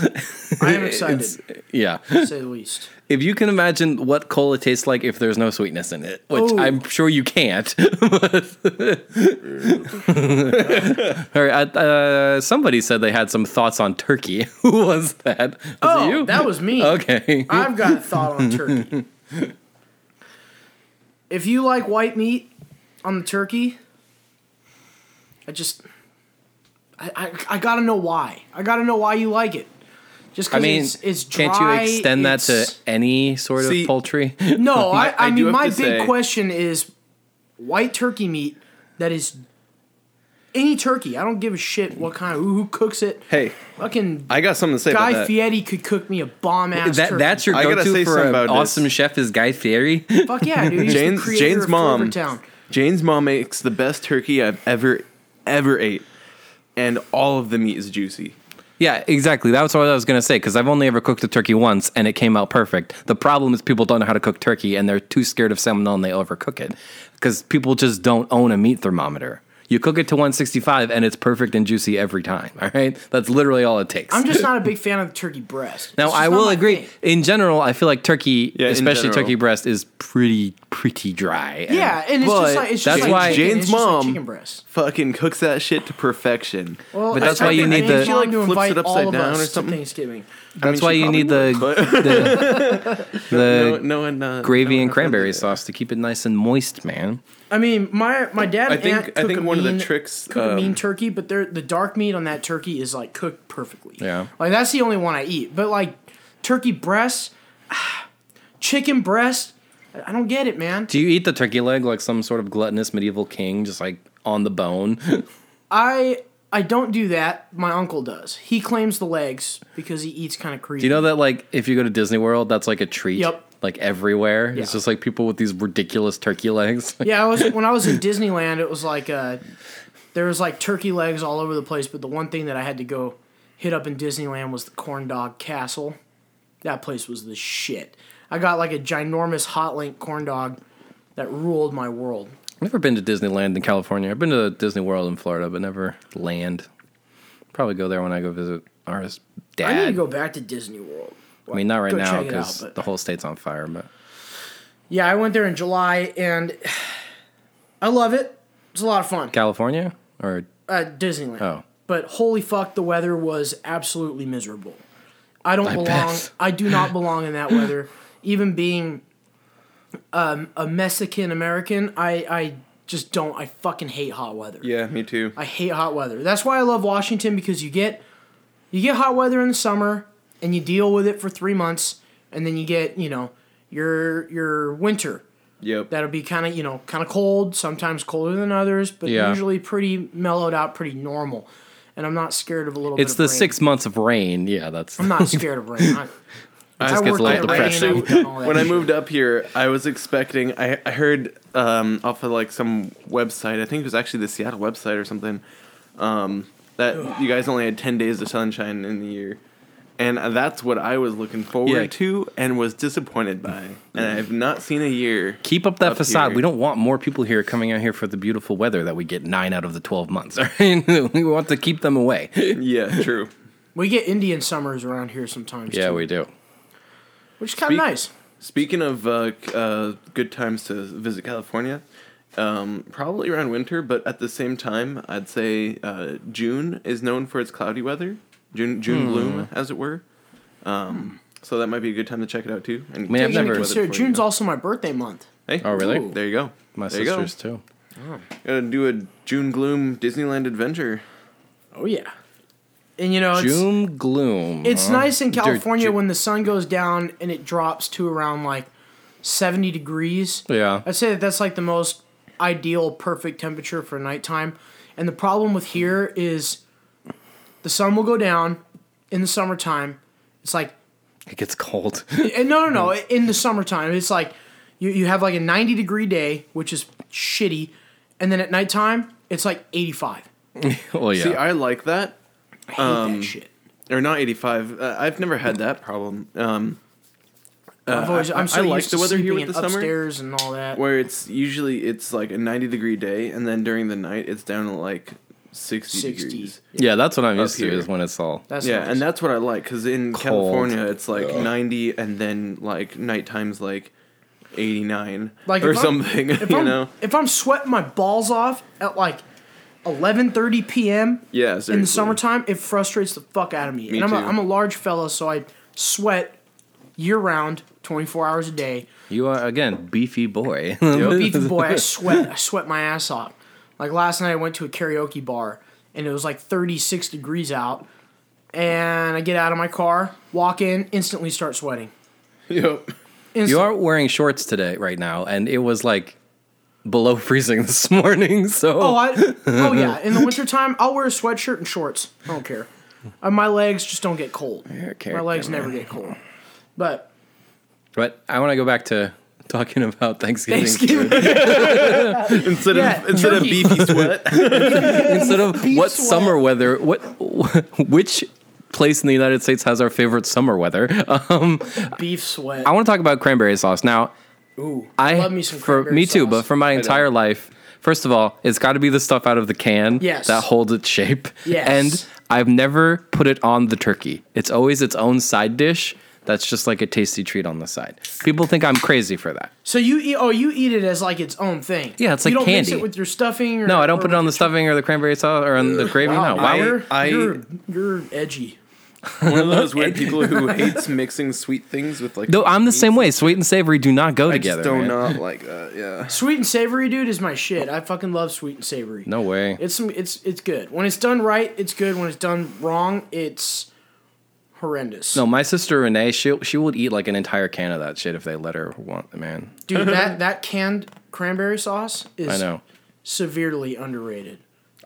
I am excited, *laughs* It's- yeah. to say the least. If you can imagine what cola tastes like if there's no sweetness in it, which Oh. I'm sure you can't. *laughs* All right, uh, somebody said they had some thoughts on turkey. *laughs* Who was that? Was Oh, you? that was me. okay. I've got a thought on turkey. if you like white meat on the turkey, I just, I, I, I gotta know why. I gotta know why you like it. Just I mean, it's, it's dry. can't you extend that to any sort of poultry? *laughs* No, *laughs* I, I, I mean my big say- question is white turkey meat that is any turkey. I don't give a shit what kind of who, who cooks it. hey, Fucking I got something to say Guy about that. Fieri could cook me a bomb ass That, turkey. that's your I gotta go-to for an about this. awesome chef is Guy Fieri. Fuck yeah, dude. He's Jane's creator Jane's of mom. Flavortown. Jane's mom makes the best turkey I've ever ever ate, and all of the meat is juicy. Yeah, exactly. That's what I was going to say because I've only ever cooked a turkey once and it came out perfect. The problem is people don't know how to cook turkey and they're too scared of salmonella and they overcook it because people just don't own a meat thermometer. You cook it to 165 and it's perfect and juicy every time. All right, that's literally all it takes. I'm just not a *laughs* big fan of the turkey breast. now I will agree. thing. In general, I feel like turkey, Yeah, especially turkey breast, is pretty pretty dry. And Yeah, and it's just like it's that's just like why- chicken. Jane's it's just like mom- chicken breast. Fucking cooks that shit to perfection. Well, But that's I- why you I need think the- Jane's She, like, to flips invite it upside all of down us or something? Thanksgiving. That's she why you need the the, *laughs* the no, no one, uh, gravy no and cranberry offended. sauce to keep it nice and moist, man. I mean, my my dad I think- aunt I think a one of the tricks, cook a mean um, turkey, but they're, the dark meat on that turkey is like cooked perfectly. Yeah. like that's the only one I eat. But like turkey breast, *sighs* chicken breast, I I don't get it, man. Do you eat the turkey leg like some sort of gluttonous medieval king, just like on the bone? *laughs* I I don't do that. My uncle does. He claims the legs because he eats kind of creepy. Do you know that like if you go to Disney World, that's like a treat? Yep. Like everywhere, Yeah. it's just like people with these ridiculous turkey legs. *laughs* Yeah, I was when I was in Disneyland. It was like uh, there was like turkey legs all over the place. But the one thing that I had to go hit up in Disneyland was the corn dog castle. That place was the shit. I got like a ginormous hot link corn dog that ruled my world. I've never been to Disneyland in California. I've been to Disney World in Florida, but never land. Probably go there when I go visit our dad. I need to go back to Disney World. I mean, not right now check it out, because the whole state's on fire. But Yeah, I went there in July and I love it. It's a lot of fun. California or Uh, Disneyland. oh, but holy fuck, the weather was absolutely miserable. I don't I belong. bet. I do not belong in that weather. *laughs* Even being um, a Mexican American, I I just don't. I fucking hate hot weather. Yeah, me too. I hate hot weather. That's why I love Washington because you get you get hot weather in the summer and you deal with it for three months, and then you get you know your your winter Yep. that'll be kind of you know kind of cold sometimes colder than others but Yeah. usually pretty mellowed out pretty normal and i'm not scared of a little it's bit the rain. six months of rain. Yeah, that's. i'm not scared of rain *laughs* I, It just I gets a worked little in rain, depressing. I've done all that when I moved up here, I was expecting. I, I heard um, off of like some website. I think it was actually the Seattle website or something. Um, that you guys only had ten days of sunshine in the year, and that's what I was looking forward Yeah. to and was disappointed by. And I've not seen a year. Keep up that up facade. here. We don't want more people here coming out here for the beautiful weather that we get nine out of the twelve months. All *laughs* right? we want to keep them away. Yeah, true. we get indian summers around here sometimes Yeah, too, we do. Which is kind of Speak- nice Speaking of uh, uh, good times to visit California, um, probably around winter, but at the same time, I'd say uh, June is known for its cloudy weather. June, June gloom, as it were. Um, so that might be a good time to check it out too. And mean, I've Take into never- consider- june's also my birthday month Hey, Oh, really? Ooh. There you go. My there sisters too. you go. Gotta do a June gloom Disneyland adventure. oh yeah and you know it's, June gloom. it's huh? nice in california Ju- when the sun goes down and it drops to around like 70 degrees Yeah. I'd say that that's like the most ideal, perfect temperature for nighttime. And the problem with here is the sun will go down in the summertime. It's like, It gets cold. and *laughs* eh, no, no, no. *laughs* In the summertime, it's like you, you have like a 90 degree day, which is shitty. And then at nighttime, it's like 85. *laughs* well, yeah. See, I like that. I hate that shit. or not 85 uh, i've never had that problem um, I've always, I- I'm so I like used the weather here with in the summer. upstairs and all that. where it's usually it's like a 90 degree day and then during the night it's down to like 60, 60. degrees Yeah, that's what I'm Up used to is when it's all. That's yeah nice. and that's what i like because in Cold. california it's like 90 and then like nighttime's like 89 like or if something *laughs* If you I'm, know if I'm sweating my balls off at like 11:30 p.m. yeah in the summertime, it frustrates the fuck out of me. Me and I'm a, too. I'm a large fella, so I sweat year round, 24 hours a day. You are again beefy boy. *laughs* Beefy boy, I *laughs* sweat. I sweat my ass off. Like last night, I went to a karaoke bar, and it was like 36 degrees out. And I get out of my car, walk in, instantly start sweating. yep Instant- You are wearing shorts today, right now, and it was like below *laughs* freezing this morning. So Oh, I, oh *laughs* yeah. In the wintertime, I'll wear a sweatshirt and shorts. I don't care. Uh, my legs just don't get cold. okay. My legs never get cold. But But I want to go back to talking about Thanksgiving. Thanksgiving, instead Yeah, of instead of beefy sweat *laughs* Instead of what sweat. summer weather, what which place in the United States has our favorite summer weather? Um, beef sweat. I want to talk about cranberry sauce now. Ooh, I love me some for cranberry me too, but for my entire life, first of all, it's got to be the stuff out of the can Yes. that holds its shape. Yes. And I've never put it on the turkey. It's always its own side dish. That's just like a tasty treat on the side. People think I'm crazy for that. So you eat? Oh, you eat it as like its own thing. Yeah, it's like you like don't mix it with your stuffing. Or, No, I don't put it on the with stuffing or the cranberry sauce or on the gravy. your- no, Wow, why would you're, I- you're you're edgy. *laughs* one of those weird people who *laughs* hates mixing sweet things with like No, I'm the same way. Sweet and savory do not go I together. just do man. not *laughs* like that yeah Sweet and savory, dude, is my shit. I fucking love sweet and savory. No way. It's some, it's it's good. When it's done right, it's good. When it's done wrong, it's horrendous. No, my sister Renee, she she would eat like an entire can of that shit if they let her want. The man, dude, that that canned cranberry sauce is I know. severely underrated.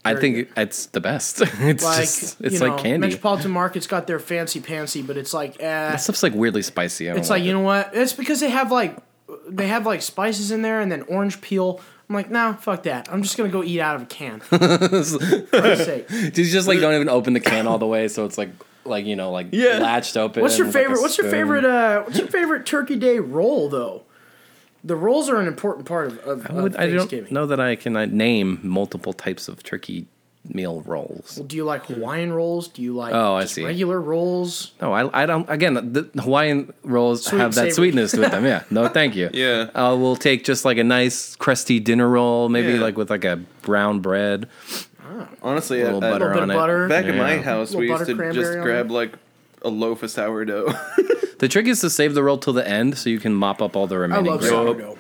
I think it's the best. *laughs* it's Like just it's you know, like candy. Metropolitan Market's got their fancy pantsy, but it's like eh. That stuff's like weirdly spicy. It's like like you it. know what? It's because they have like they have like spices in there and then orange peel. I'm like, nah, fuck that. I'm just gonna go eat out of a can. *laughs* For sake. Just like don't even open the can all the way, so it's like like you know like Yeah. latched open. What's your with, like, favorite? What's your favorite? Uh, what's your favorite Turkey Day roll though? The rolls are an important part of, of, I, would, of I don't know that I can uh, name multiple types of turkey meal rolls. Well, Do you like Hawaiian rolls? Do you like Oh, I see. regular rolls? No, I, I don't. Again, the Hawaiian rolls Sweet have and that savory. sweetness with them. *laughs* Yeah. No, thank you. Yeah. Uh, we'll take just like a nice crusty dinner roll, maybe Yeah. like with like a brown bread, honestly a little I- I- butter little bit on of it. butter. back in my house we used to just grab it. like a loaf of sourdough *laughs* The trick is to save the roll till the end so you can mop up all the I remaining. love bread. sourdough.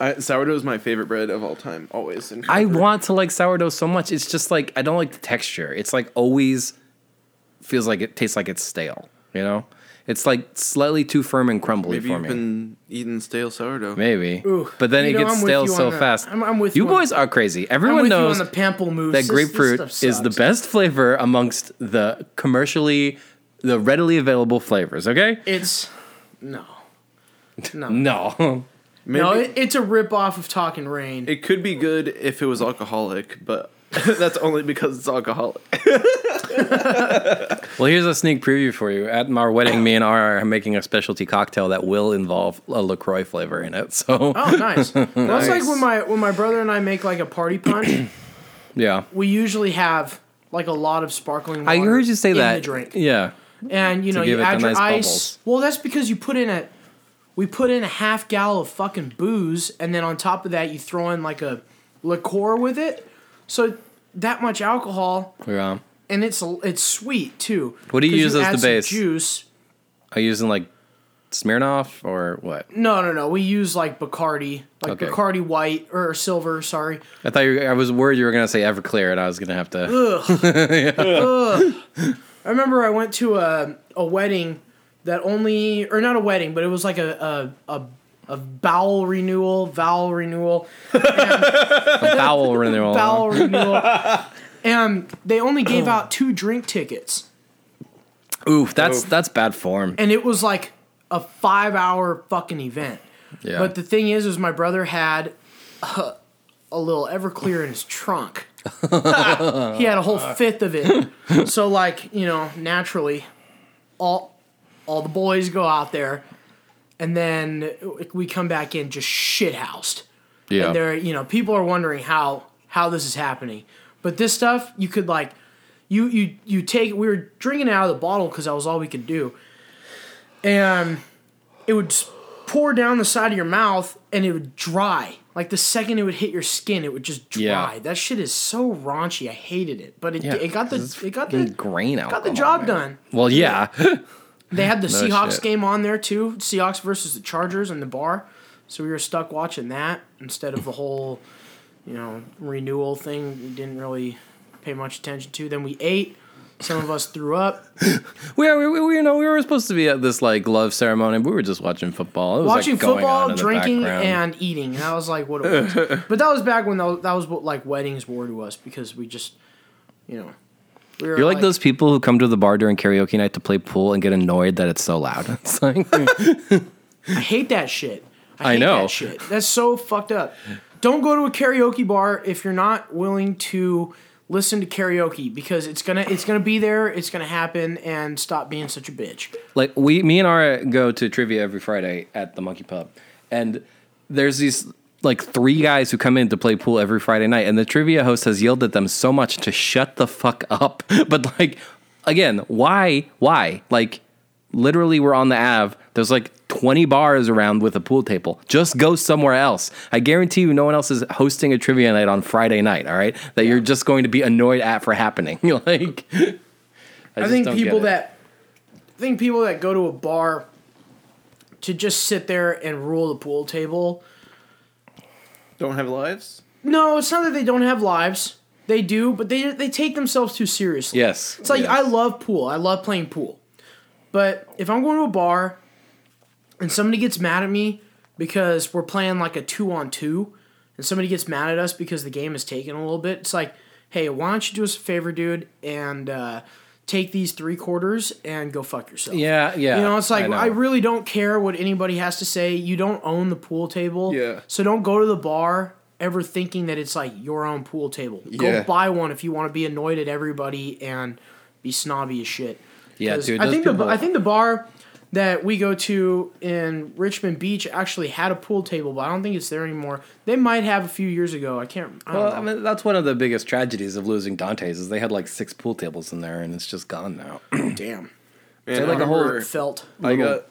I, sourdough is my favorite bread of all time always and I forever. want to like sourdough so much. It's just like I don't like the texture. It's like always feels like it tastes like it's stale. You know, it's like slightly too firm and crumbly maybe for you've me. been eating stale sourdough Maybe, Ooh, but then you it know, gets I'm with stale you so on the- fast. I'm- I'm with you you on- boys are crazy. I'm Everyone with knows you on the pamplemousse. that This- this grapefruit stuff is the sucks. best flavor amongst the commercially, the readily available flavors. Okay, It's no, no, *laughs* no, maybe no. It, it's a rip off of Talking Rain. it could be good if it was alcoholic but *laughs* that's only because it's alcoholic *laughs* Well, here's a sneak preview for you. At our wedding, me and R are making a specialty cocktail that will involve a La Croix flavor in it. So, Oh, nice. Well, That's like when my when my brother and I make like a party punch. *coughs* yeah, we usually have like a lot of sparkling. I heard you say in that. Drink, Yeah, and you know you add your nice ice. bubbles. Well, that's because you put in a we put in a half gallon of fucking booze, and then on top of that you throw in like a liqueur with it. So that much alcohol, yeah. and it's it's sweet too. What do you use as add the base? Juice. Are you using like Smirnoff or what? No, no, no. We use like Bacardi, like Okay. Bacardi white or silver. Sorry. I thought you, I was worried you were gonna say Everclear, and I was gonna have to. *laughs* I remember I went to a a wedding that only or not a wedding, but it was like a a a, a bowel renewal, vowel renewal, *laughs* *laughs* bowel renewal. bowel *laughs* renewal, and they only gave out two drink tickets, Oof, that's Oof. that's bad form. and it was like a five hour fucking event. Yeah. But the thing is, is my brother had a, a little Everclear in his trunk. *laughs* he had a whole fifth of it. So like you know, naturally, all all the boys go out there, and then we come back in just shit housed. Yeah. And there, you know, people are wondering how how this is happening. But this stuff, you could like, you you you take. We were drinking it out of the bottle because that was all we could do, and it would pour down the side of your mouth, and it would dry. Like the second it would hit your skin, it would just dry. Yeah. That shit is so raunchy. I hated it, but it, Yeah, it got the it got the grain out. got the job man. done. Well, yeah. *laughs* They had the No Seahawks shit. game on there too. Seahawks versus the Chargers in the bar. So we were stuck watching that instead of the whole, you know, renewal thing. We didn't really pay much attention to. Then we ate. Some of us threw up. *laughs* we, we, we, we, you know, we were supposed to be at this like love ceremony. But we were just watching football. It was, Watching like, football, drinking, and eating. And that was like what it was. *laughs* but that was back when that was, that was what like weddings were to us because we just, you know, we were You're like, those people who come to the bar during karaoke night to play pool and get annoyed that it's so loud. It's like, *laughs* I hate that shit. I, I know. that shit. That's so fucked up. Don't go to a karaoke bar if you're not willing to listen to karaoke because it's gonna it's gonna be there. It's gonna happen, and stop being such a bitch. like we, me and Ara go to trivia every Friday at the Monkey Pub, and there's these like three guys who come in to play pool every Friday night, and the trivia host has yelled at them so much to shut the fuck up. *laughs* But like, again, why? Why? Like, literally, we're on the Ave. There's like 20 bars around with a pool table. Just go somewhere else. I guarantee you, no one else is hosting a trivia night on Friday night. All right, that you're just going to be annoyed at for happening. You're *laughs* like, I, I just think don't get people it. that I think people that go to a bar to just sit there and rule the pool table. Don't have lives? No, it's not that they don't have lives. They do, but they they take themselves too seriously. Yes, It's like yes. I love pool. I love playing pool. But if I'm going to a bar and somebody gets mad at me because we're playing like a two on two and somebody gets mad at us because the game is taken a little bit, it's like, hey, why don't you do us a favor, dude, and uh, take these three quarters and go fuck yourself. Yeah, yeah. You know, it's like know. I, really don't care what anybody has to say. You don't own the pool table. Yeah. So don't go to the bar ever thinking that it's like your own pool table. Yeah. Go buy one if you want to be annoyed at everybody and be snobby as shit. Yeah, dude, I think the I think the bar that we go to in Richmond Beach actually had a pool table, but I don't think it's there anymore. They might have a few years ago. I can't. I don't Well, know. I mean, that's one of the biggest tragedies of losing Dante's is they had like six pool tables in there and it's just gone now. *clears throat* Damn. Man, like I a whole Felt. I got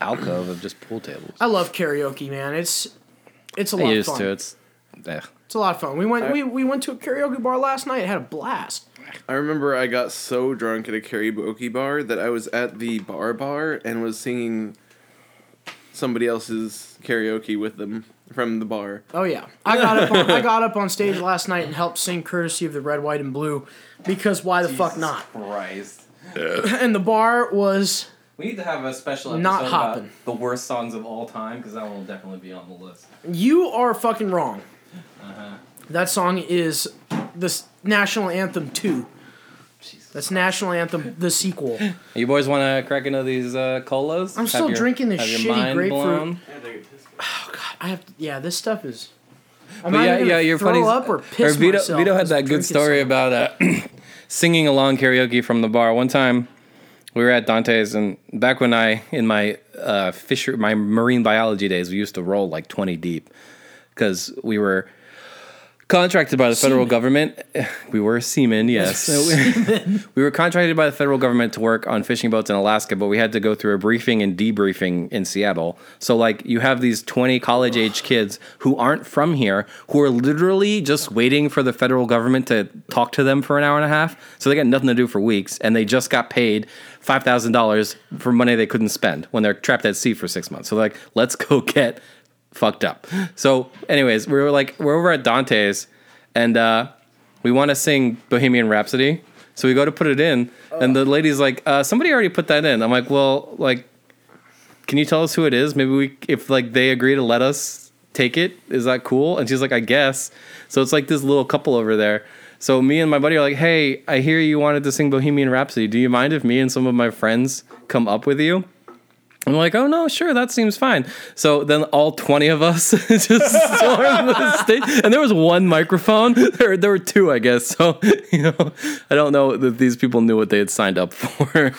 Alcove of just pool tables. I love karaoke, man. It's it's a I lot of used fun. to. It's eh. It's a lot of fun. We went we, we went to a karaoke bar last night. Had a blast. I remember I got so drunk at a karaoke bar that I was at the bar bar and was singing somebody else's karaoke with them from the bar. Oh yeah, I got up. On, I *laughs* got up on stage last night and helped sing courtesy of the red, white, and blue, because why the fuck not? Christ. *laughs* And the bar was We need to have a special episode Not about the worst songs of all time because that one will definitely be on the list. you are fucking wrong. Uh-huh. That song is the national anthem two. That's national anthem the sequel. You boys want to crack into these uh, colas? I'm Have still your- drinking this have your shitty grapefruit. blown? Oh god, I have to, yeah, this stuff is. I'm But either yeah, gonna yeah, you're throw funny. up or piss Vito, myself Vito had that good story something. about uh, *clears throat* singing along karaoke from the bar. One time, we were at Dante's, and back when I, in my uh, fisher, my marine biology days, we used to roll like twenty deep because we were contracted by the federal Seamen. government. *laughs* We were *laughs* seamen, yes. *laughs* we were contracted by the federal government to work on fishing boats in Alaska, but we had to go through a briefing and debriefing in Seattle. So, like, you have these 20 college age kids who aren't from here who are literally just waiting for the federal government to talk to them for an hour and a half. So, they got nothing to do for weeks, and they just got paid $5,000 for money they couldn't spend when they're trapped at sea for six months. So, like, let's go get fucked up. So, anyways, we were like, we're over at Dante's, and uh, we want to sing Bohemian Rhapsody. So we go to put it in, and the lady's like, uh, "Somebody already put that in." I'm like, "Well, like, can you tell us who it is? Maybe we, if like they agree to let us take it, is that cool?" And she's like, "I guess." So it's like this little couple over there. So me and my buddy are like, "Hey, I hear you wanted to sing Bohemian Rhapsody. Do you mind if me and some of my friends come up with you?" I'm like, oh no, sure, that seems fine. So then all 20 of us *laughs* just *laughs* stormed the stage. And there was one microphone. *laughs* There, there were two, I guess. So, you know, I don't know that these people knew what they had signed up for.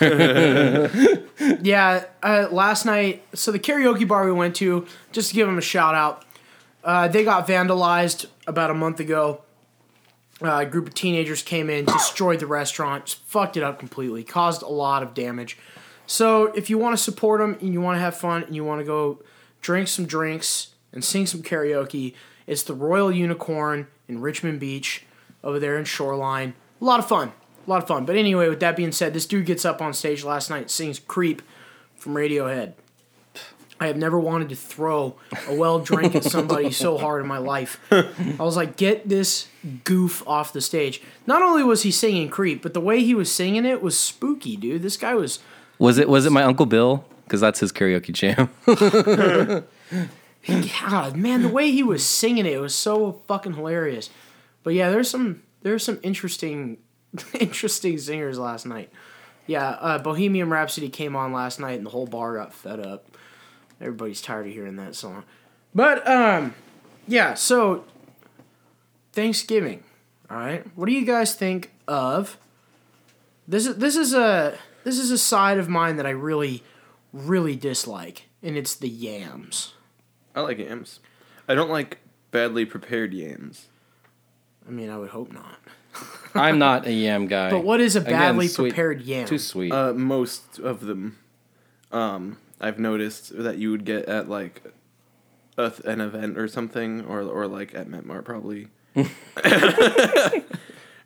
Yeah, uh, last night, so the karaoke bar we went to, just to give them a shout out, uh, they got vandalized about a month ago. Uh, a group of teenagers came in, destroyed the restaurant, fucked it up completely, caused a lot of damage. So if you want to support them and you want to have fun and you want to go drink some drinks and sing some karaoke, it's the Royal Unicorn in Richmond Beach over there in Shoreline. A lot of fun. A lot of fun. But anyway, with that being said, this dude gets up on stage last night and sings Creep from Radiohead. I have never wanted to throw a well drink at somebody *laughs* so hard in my life. I was like, get this goof off the stage. Not only was he singing Creep, but the way he was singing it was spooky, dude. This guy was was it was it my Uncle Bill? Because that's his karaoke jam. *laughs* God, man, the way he was singing it, it was so fucking hilarious. But yeah, there's some there's some interesting *laughs* interesting singers last night. Yeah, uh, Bohemian Rhapsody came on last night, and the whole bar got fed up. Everybody's tired of hearing that song. But um, yeah. So Thanksgiving. All right. What do you guys think of? This is this is a this is a side of mine that I really really dislike, and it's the yams. I like yams. I don't like badly prepared yams. I mean, I would hope not. *laughs* I'm not a yam *laughs* guy. But what is a Again, badly sweet- prepared yam? Too sweet. Uh, most of them, um, I've noticed that you would get at like a, an event or something, or or like at Metmart probably. *laughs*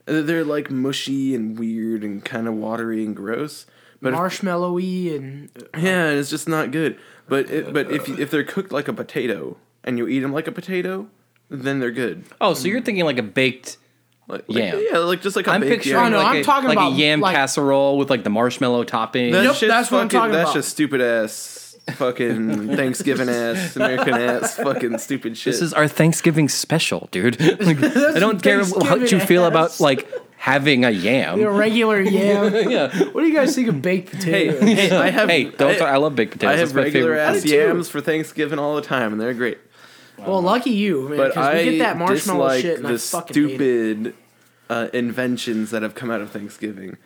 Uh, they're like mushy and weird and kind of watery and gross. But if- Marshmallowy and uh, yeah, it's just not good. But it, but if *laughs* if they're cooked like a potato and you eat them like a potato, then they're good. oh, so you're thinking like a baked. Like, like- yeah, like just like a I'm baked picturing yam. Oh, no, like, I'm a, talking like about, a yam like- casserole with like the marshmallow topping. That Yep, shit's that's what I'm talking That's about. just stupid ass, fucking Thanksgiving ass, American ass, fucking stupid shit. This is our Thanksgiving special, dude. *laughs* Like, I don't care how you feel ass. about like having a yam. a regular *laughs* yam. yeah. what do you guys think of baked hey, potatoes? *laughs* hey, I have Hey, don't. I, I, love baked potatoes. I have That's my regular favorite. ass I do too. yams for Thanksgiving all the time, and they're great. well, lucky you, man, But because I we get that marshmallow dislike shit, and the I fucking hate it. stupid uh, inventions that have come out of Thanksgiving.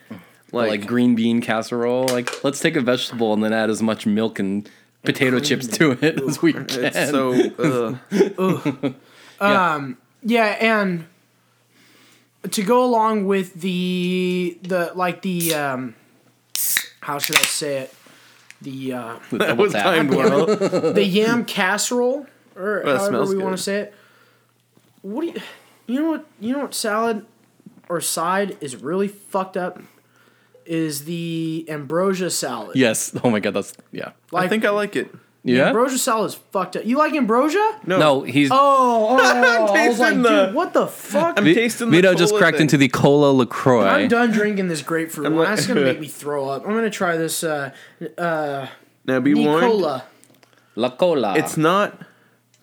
Like, like green bean casserole. Like, let's take a vegetable and then add as much milk and potato chips to it as we can. it's so. *laughs* Uh, Yeah, and to go along with the the like the um, how should I say it? The uh, *laughs* that double was tap. timed well. *laughs* the yam casserole or Well, however smells we want to say it. What do you you know what you know what salad or side is really fucked up is the ambrosia salad. Yes. *laughs* Oh my god. That's yeah. Like, I think I like it. Yeah. ambrosia salad is fucked up. You like ambrosia? No, No, he's. Oh, oh, *laughs* I was tasting like, the- dude, what the fuck? I'm Vi- tasting the Vito just cola cracked thing. into the cola La Croix. I'm done drinking this grapefruit. wine. like- That's gonna make *laughs* me throw up. I'm gonna try this uh, uh, Now be warned. Nicola. La cola. It's not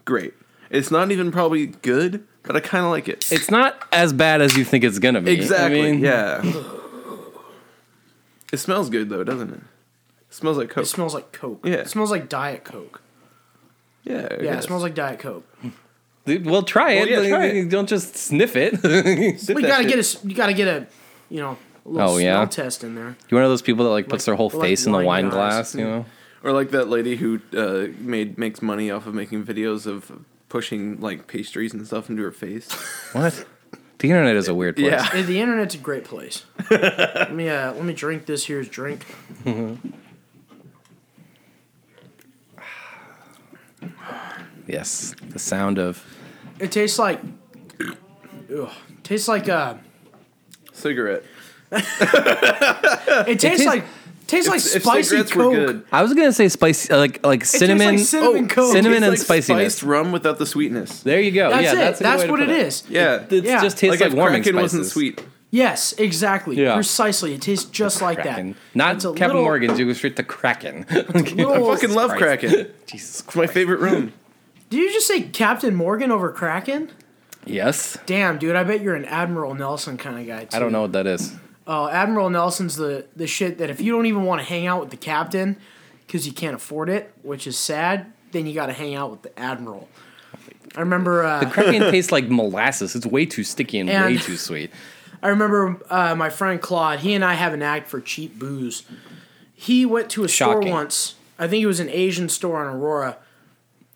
great. It's not even probably good, but I kind of like it. It's not as bad as you think it's gonna be. exactly. I mean, yeah. *sighs* It smells good though, doesn't it? It smells like Coke. It smells like Coke. Yeah. It smells like Diet Coke. yeah. I Yeah, it guess. smells like Diet Coke. Dude, Well, try it. yeah, try it. Don't just sniff it. *laughs* Sip We gotta shit. get a. s- You gotta get a. You know, a little Oh, smell yeah? test in there. You're one of those people that like puts Like- their whole like face in the wine wine guys. glass. You know. Or like that lady who uh, made makes money off of making videos of pushing like pastries and stuff into her face. What? The internet is a weird place. Yeah. Hey, the internet's a great place. *laughs* let me uh, let me drink this here's drink. *sighs* Yes. The sound of. It tastes like. Ugh, tastes like uh. Cigarette. *laughs* It tastes tastes- like tastes like If spicy cigarettes were Coke. good. I was gonna say spicy, uh, like like It tastes cinnamon. like cinnamon Oh, Coke. cinnamon It's and like spiciness. Spiced rum without the sweetness. there you go. That's yeah, it. that's, a good That's way to what put it is. Yeah. It Yeah. just tastes like, like, if warming Kraken spices. wasn't sweet. Yes, exactly. Yeah. Precisely. It tastes just like Kraken. that. Not It's a Captain little- Morgan's. You go straight to Kraken. *laughs* *laughs* little- I fucking love Christ. Kraken. *laughs* Jesus It's my favorite rum. Did you just say Captain Morgan over Kraken? Yes. Damn, dude, I bet you're an Admiral Nelson kind of guy. Too. I don't know what that is. Oh, Admiral Nelson's the the shit that if you don't even want to hang out with the captain, because you can't afford it, which is sad. Then you got to hang out with the Admiral. I remember. Uh, the Kraken tastes like molasses. It's way too sticky and, And- way too sweet. *laughs* I remember uh, my friend Claude. He and I have an act for cheap booze. He went to a store once. I think it was an Asian store on Aurora,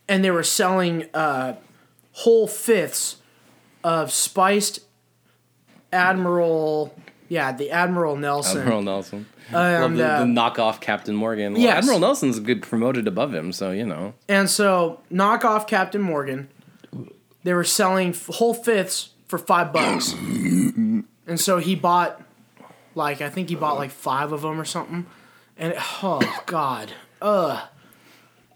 and they were selling uh, whole fifths of spiced Admiral. Yeah, the Admiral Nelson. Admiral Nelson. Love And, the, uh, the knockoff Captain Morgan. Well, Yes. Admiral Nelson's a good promoted above him, so you know. And so, knockoff Captain Morgan. They were selling f- whole fifths for five bucks. *coughs* and so he bought, like, I think he bought like five of them or something. And oh god, ugh,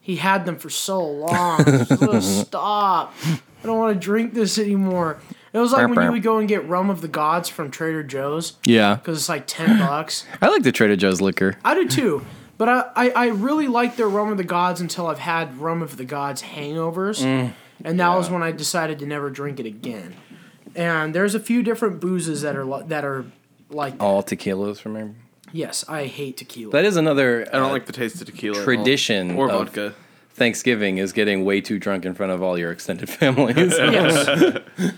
he had them for so long. *laughs* Just stop! I don't want to drink this anymore. It was like when you would go and get rum of the gods from Trader Joe's Yeah, because it's like ten bucks. *laughs* I like the Trader Joe's liquor. I do too. But I, I, I really like their Rum of the Gods until I've had Rum of the Gods hangovers. Mm. and that was when I decided to never drink it again. And there's a few different boozes that are that are like that. All tequilas from him. Yes, I hate tequila. That is another I don't uh, like the taste of tequila. tradition or vodka. Thanksgiving is getting way too drunk in front of all your extended *laughs* families. yes. *laughs*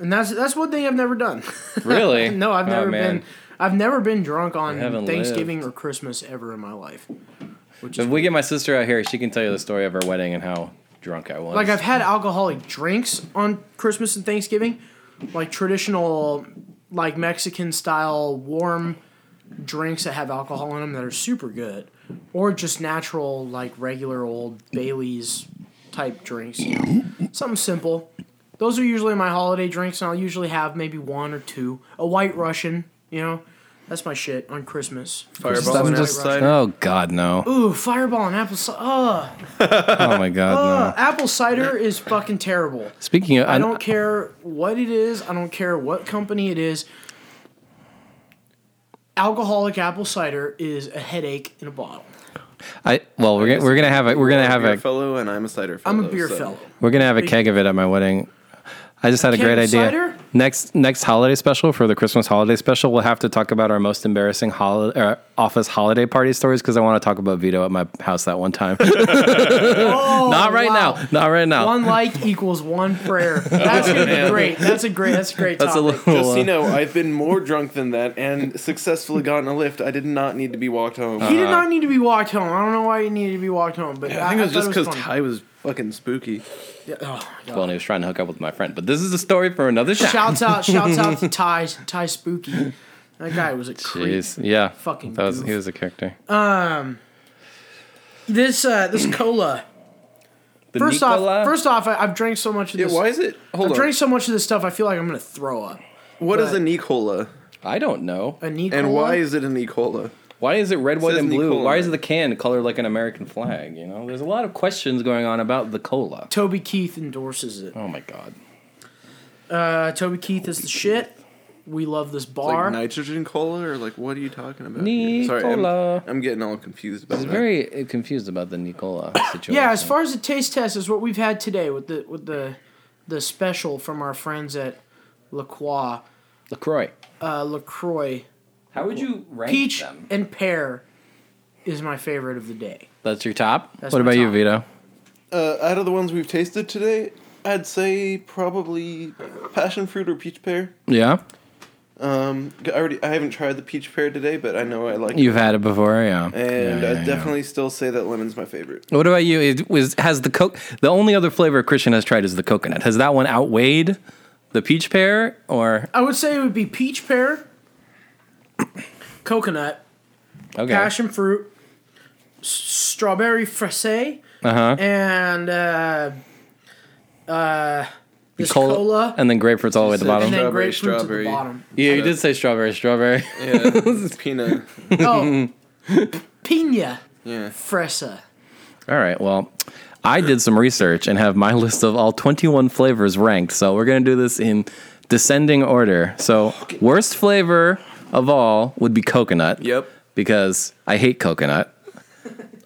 and that's that's one thing I've never done. *laughs* really? no, I've Oh, never man. been I've never been drunk on Thanksgiving or Christmas ever in my life. Which If we get my sister out here, she can tell you the story of her wedding and how drunk I was. Like I've had alcoholic drinks on Christmas and Thanksgiving, like traditional, like Mexican style warm drinks that have alcohol in them that are super good, or just natural like regular old Bailey's type drinks. You know, something simple. Those are usually my holiday drinks, and I'll usually have maybe one or two. A White Russian, you know, that's my shit on Christmas. Fireball and apple cider. oh God, no! Ooh, Fireball and apple cider. Ugh, Oh my God, ugh. no! apple cider is fucking terrible. Speaking of, I don't care what it is. I don't care what company it is. Alcoholic apple cider is a headache in a bottle. I well, we're gonna, we're gonna have a we're gonna have You're a fellow, and I'm a cider fellow. I'm a beer so- fellow. we're gonna have a keg of it at my wedding. I just had a great idea. cider? Next next holiday special for the Christmas holiday special, we'll have to talk about our most embarrassing holiday uh, office holiday party stories because I want to talk about Vito at my house that one time. *laughs* Oh, Not right wow. now. Not right now. One like equals one prayer. *laughs* That's gonna be great. That's a great. That's a great That's a little. Just so you uh, know, I've been more drunk than that and successfully gotten a lift. I did not need to be walked home. he did not need to be walked home. I don't know why he needed to be walked home, but I think it was just because because Ty was fucking spooky. Yeah, oh, well, and he was trying to hook up with my friend, but this is a story for another shot. Shouts out, shouts out to *laughs* Ty, Ty Spooky. That guy was a creep. Jeez, yeah, Fucking that was goof. he was a character. Um, This uh, this *clears throat* cola. The First Nicola? off, first off, I, I've drank so much of Yeah, this. why is it? Hold I've on. drank so much of this stuff. I feel like I'm gonna throw up. What is but- a Nicola? I don't know. A Nicola. And why is it a Nicola? Why is it red, white, says and blue? Nicola. Why is the can colored like an American flag? You know, there's a lot of questions going on about the cola. Toby Keith endorses it? Oh my god. Uh, Toby Keith is the shit. We love this bar. Like nitrogen cola or like what are you talking about? here? Sorry, I'm, Nicola. I'm getting all confused about I was that. very uh, confused about the Nicola situation. yeah, as far as the taste test is what we've had today with the with the the special from our friends at La Croix, La Croix. uh, La Croix. How would you rank Peach them? and pear is my favorite of the day. That's your top. That's what my about you. Vito? Uh, out of the ones we've tasted today, I'd say probably passion fruit or peach pear. Yeah, Um, I already I haven't tried the peach pear today, but I know I like you've had it before. Yeah. And Yeah, yeah, I'd yeah. definitely still say that lemon's my favorite. What about you? It was has the coke. The only other flavor Christian has tried is the coconut. Has that one outweighed the peach pear? Or I would say it would be peach pear, *coughs* coconut, okay, passion fruit, s- strawberry fraise, uh huh, and uh, uh, this cola, cola, and then grapefruits all the way at the bottom. and then Strawberry, grapefruit at strawberry. the bottom. yeah, you did say strawberry, strawberry. Yeah, *laughs* peanut. Oh, *laughs* pina Yeah. fresa. All right. Well, I did some research and have my *laughs* list of all 21 flavors ranked. So we're going to do this in descending order. So, worst flavor of all would be coconut. Yep. Because I hate coconut.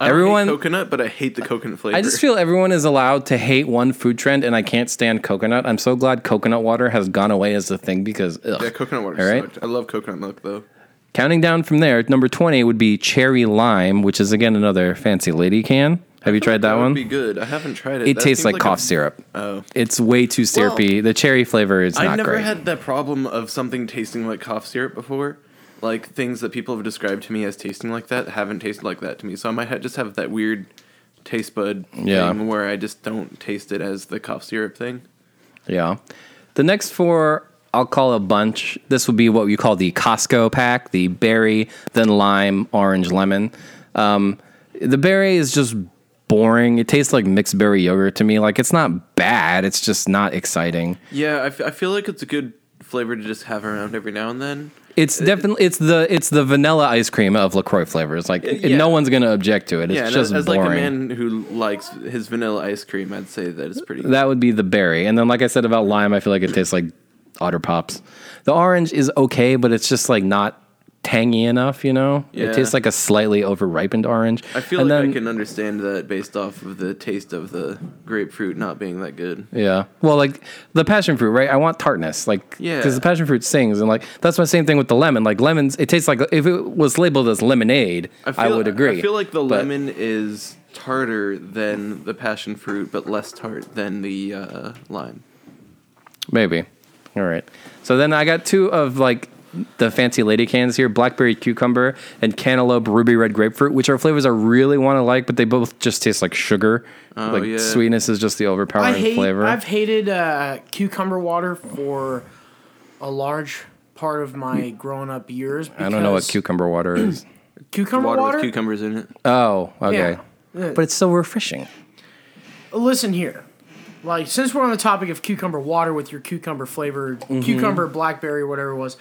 I Everyone- hate coconut, but I hate the coconut flavor. I just feel everyone is allowed to hate one food trend, and I can't stand coconut. I'm so glad coconut water has gone away as a thing because, ugh. yeah, coconut water All right. sucked. I love coconut milk though. Counting down from there, number 20 would be cherry lime, which is again another fancy lady can. Have you tried that, That would one? be good. I haven't tried it. it That tastes seems like, cough a- syrup. Oh. It's way too syrupy. the cherry flavor is I not never great. had that problem of something tasting like cough syrup before. Like things that people have described to me as tasting like that haven't tasted like that to me. So I might ha- just have that weird taste bud Yeah. thing where I just don't taste it as the cough syrup thing. Yeah. The next four, I'll call a bunch. This would be what we call the Costco pack the berry, then lime, orange, lemon. Um, the berry is just boring. It tastes like mixed berry yogurt to me. Like, it's not bad, it's just not exciting. Yeah, I, f- I feel like it's a good flavor to just have around every now and then. It's uh, definitely it's the it's the vanilla ice cream of La Croix flavors. Like uh, yeah. no one's gonna object to it. It's yeah, just as, as boring. like a man who likes his vanilla ice cream, I'd say that it's pretty. That would be the berry. And then, like I said about lime, I feel like it tastes like Otter Pops. The orange is okay, but it's just like not tangy enough, you know? Yeah. It tastes like a slightly over-ripened orange. I feel and like then, I can understand that based off of the taste of the grapefruit not being that good. Yeah. Well, like the passion fruit, right? I want tartness. Like, Yeah. because the passion fruit sings. And like, that's my same thing with the lemon. Like, lemons, it tastes like, if it was labeled as lemonade, I, feel, would agree. I feel like the But- lemon is tartar than the passion fruit, but less tart than the uh, lime. Maybe. All right. So then I got two of like the fancy lady cans here blackberry cucumber and cantaloupe ruby red grapefruit, which are flavors I really want to like, but they both just taste like sugar. like Oh, yeah. sweetness is just the overpowering I hate. flavor. I've hated uh, cucumber water for a large part of my grown up years. I don't know what cucumber water is. *clears throat* cucumber Water, water. with cucumbers in it. oh, okay. Yeah. But it's so refreshing. Listen here. Like since we're on the topic of cucumber water with your cucumber flavored Mm-hmm. cucumber blackberry whatever it was,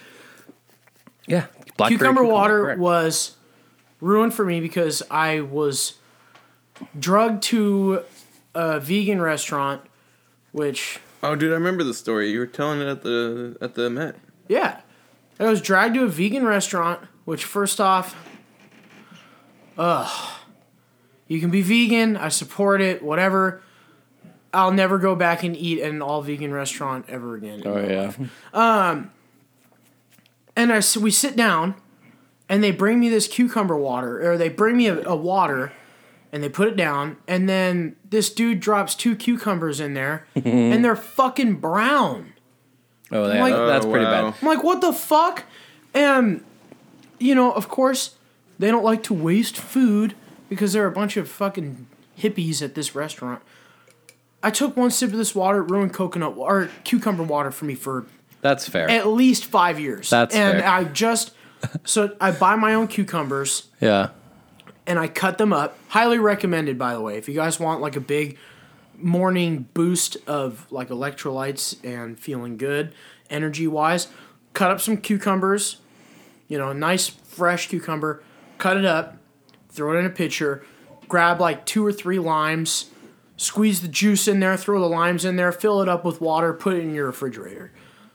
Yeah. Blackberry cucumber water correct. was ruined for me because I was drugged to a vegan restaurant, which Oh, dude, I remember the story. You were telling it at the at the Met. yeah, I was dragged to a vegan restaurant. Which first off, ugh, you can be vegan. I support it. Whatever. I'll never go back and eat at an all vegan restaurant ever again. Oh, yeah. Um, and I s we sit down, and they bring me this cucumber water, or they bring me a, a water, and they put it down, and then this dude drops two cucumbers in there, *laughs* and they're fucking brown. Oh, yeah. Like- that's pretty wow. bad. I'm like, what the fuck? And you know, of course, they don't like to waste food because they're a bunch of fucking hippies at this restaurant. I took one sip of this water, ruined coconut or cucumber water for me for That's fair. at least five years. That's and fair. I just so I buy my own cucumbers yeah. and I cut them up. Highly recommended, by the way. If you guys want like a big morning boost of like electrolytes and feeling good, energy wise, cut up some cucumbers. You know, a nice fresh cucumber. Cut it up, throw it in a pitcher. Grab like two or three limes, squeeze the juice in there, throw the limes in there, fill it up with water, put it in your refrigerator.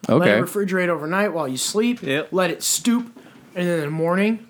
Let Okay. it refrigerate overnight while you sleep. Yep. Let it stoop, and then in the morning,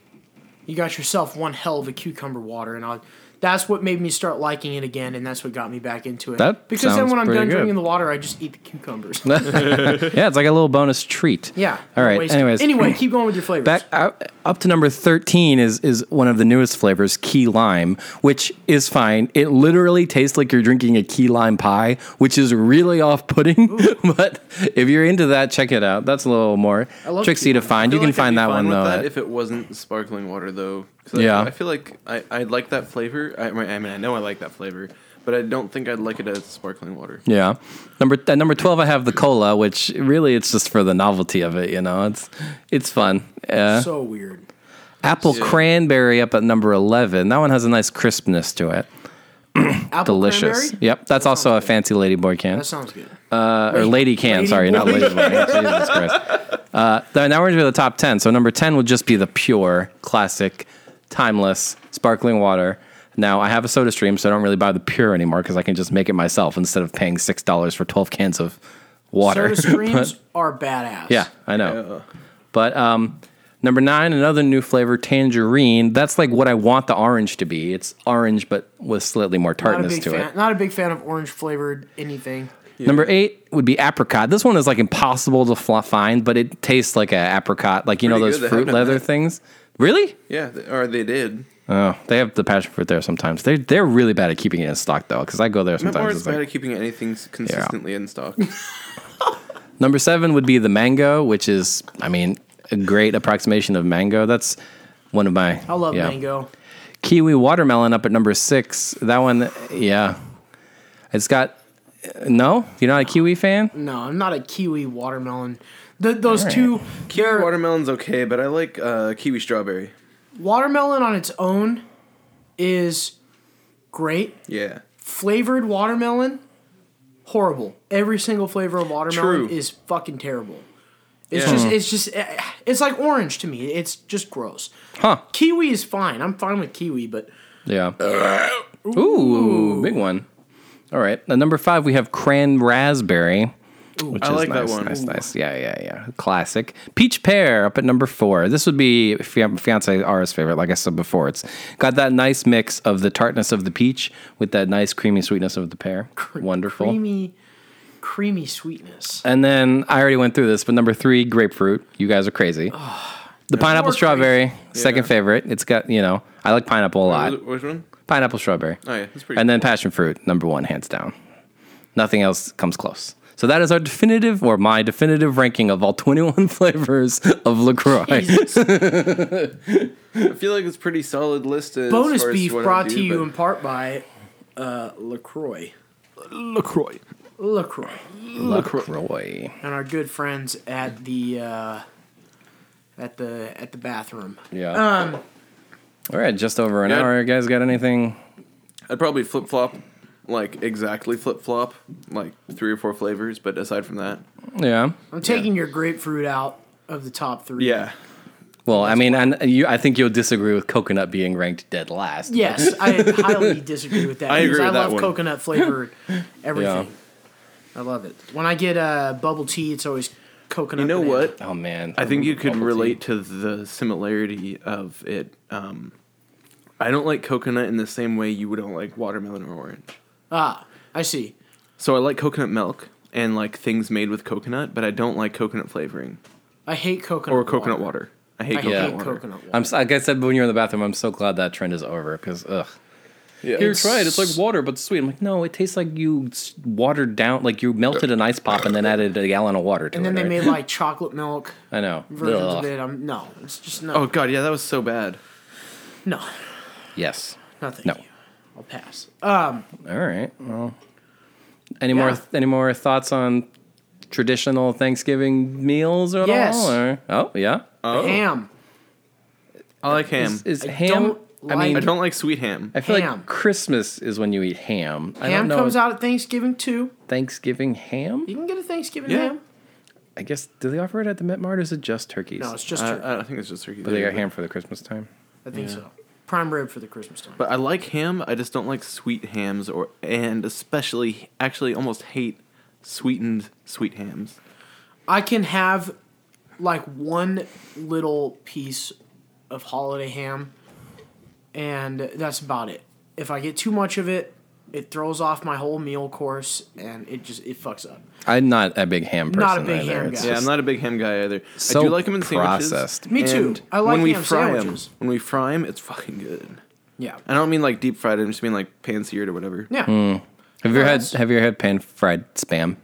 you got yourself one hell of a cucumber water, and I, that's what made me start liking it again, and that's what got me back into it. That because then when I'm done good. drinking the water, I just eat the cucumbers. *laughs* yeah, it's like a little bonus treat. yeah. All right. Waste. Anyways. Anyway, keep going with your flavors. Back up, up to number 13 is is one of the newest flavors, key lime, which is fine. It literally tastes like you're drinking a key lime pie, which is really off-putting. *laughs* but if you're into that, check it out. That's a little more love tricksy key to find. You can like find that one though. that if it wasn't sparkling water, though. 'Cause I- Yeah. I, feel like I I like that flavor. I, mean- I mean, I know I like that flavor, but I don't think I'd like it as sparkling water. yeah. Number at number 12 I have the cola, which really it's just for the novelty of it, you know. It's it's fun. Yeah. so weird. Apple Yeah. cranberry up at number 11. That one has a nice crispness to it. *clears throat* Apple Delicious. cranberry? Yep, that's also a fancy ladyboy can. That sounds good. Uh, or lady can, Lady sorry, not boy. lady boy. Jesus Christ. *laughs* Uh, now we're into the top 10. So number 10 would just be the pure, classic, timeless, sparkling water. Now I have a soda stream, so I don't really buy the pure anymore because I can just make it myself instead of paying $6 for 12 cans of water. Soda *laughs* streams But- are badass. yeah, I know. But um, number nine, another new flavor, tangerine. That's like what I want the orange to be. It's orange, but with slightly more tartness to fan. it. Not a big fan of orange flavored anything. Number eight would be apricot. This one is like impossible to fl- find, but it tastes like an apricot, like you know those good. Fruit leather that. things. Really? Yeah, or they did. Oh, they have the passion fruit there sometimes. They they're really bad at keeping it in stock though, because I go there sometimes. Memoir's it's bad like- at keeping anything s- consistently in stock. *laughs* Number seven would be the mango, which is, I mean, a great approximation of mango. That's one of my. I love yeah. mango. Kiwi watermelon up at number six. That one, yeah, it's got. No, you're not a kiwi fan. No, I'm not a kiwi watermelon. The, those Alright. two kiwi watermelon's okay, but I like uh, kiwi strawberry. watermelon on its own is great. Yeah. Flavored watermelon, horrible. Every single flavor of watermelon True. is fucking terrible. It's Yeah. just it's just eh, it's like orange to me. It's just gross. Huh? Kiwi is fine. I'm fine with kiwi, but Yeah. Ooh, big one. All right. At number five, we have cran raspberry. Which I is like that nice, one. Nice, nice. Yeah, yeah, yeah. Classic. Peach pear up at number four. This would be fia- fiance R's favorite. Like I said before, it's got that nice mix of the tartness of the peach with that nice creamy sweetness of the pear. Wonderful. creamy, creamy sweetness. And then I already went through this, but number three, grapefruit. You guys are crazy. the pineapple More strawberry, second Yeah. favorite. It's got you know I like pineapple a lot. Which- Which one? Pineapple strawberry. Oh yeah, that's pretty. And then passion fruit, number one, hands down. Nothing else comes close. So that is our definitive, or my definitive ranking of all 21 *laughs* flavors of La Croix. *laughs* I feel like it's pretty solid list. Bonus beef brought do, to you but- in part by uh, La Croix. Lacroix. La Croix. LaCroix. and our good friends at the uh, at the at the bathroom. Yeah. Um, all right, just over an Yeah. hour. You guys got anything? I'd probably flip flop, like exactly flip flop, like three or four flavors. But aside from that, Yeah. I'm taking your grapefruit out of the top three. yeah, Well, I mean, and you, I think you'll disagree with coconut being ranked dead last. Yes, *laughs* I highly disagree with that. I because agree I that love one. coconut flavored *laughs* everything. I love it. When I get uh, bubble tea, it's always coconut. you know banana. what? Oh man. I think you could Bubble tea. relate to the similarity of it. Um, I don't like coconut in the same way you don't like watermelon or orange. Ah, I see. So I like coconut milk and like things made with coconut, but I don't like coconut flavoring I hate coconut or coconut water. I hate I coconut hate water. coconut water. I'm s- like I said when you were in the bathroom. I'm so glad that trend is over because ugh. Yeah. Here, try it. It's like water, but sweet. I'm like, no, it tastes like you s- watered down, like you melted an ice pop and then added a gallon of water to it. and it. then they right? made like chocolate milk *laughs* I know. versions Ugh. of it. I'm no, it's just no, Oh god, yeah, that was so bad. no, Yes. no, thank No. You. I'll pass. Um, All right. Well, any more? Any more thoughts on traditional Thanksgiving meals at Yes. all? Or, oh yeah. Oh, ham. I like ham. Is, is I ham? don't I mean, I don't like sweet ham. I feel Ham. like Christmas is when you eat ham. I don't Ham know. comes out at Thanksgiving too. Thanksgiving ham. You can get a Thanksgiving Yeah. ham. I guess do they offer it at the Met Mart? Or is it just turkeys? No, it's just. I, turkey. I think it's just turkey. but they got ham for the Christmas time. I think yeah. so. Prime rib for the Christmas time. But I like ham. I just don't like sweet hams, or and especially actually almost hate sweetened sweet hams. I can have like one little piece of holiday ham, and that's about it. If I get too much of it, it throws off my whole meal course, and it just it fucks up. I'm not a big ham person. Not a big either. ham It's guy. Yeah, I'm not a big ham guy either. So I do like them in sandwiches. processed. Me too. and I like them. when we ham fry sandwiches. them. When we fry them, it's fucking good. Yeah, I don't mean like deep fried. I just mean like pan seared or whatever. yeah. Hmm. Have you ever had Have you ever had pan fried spam?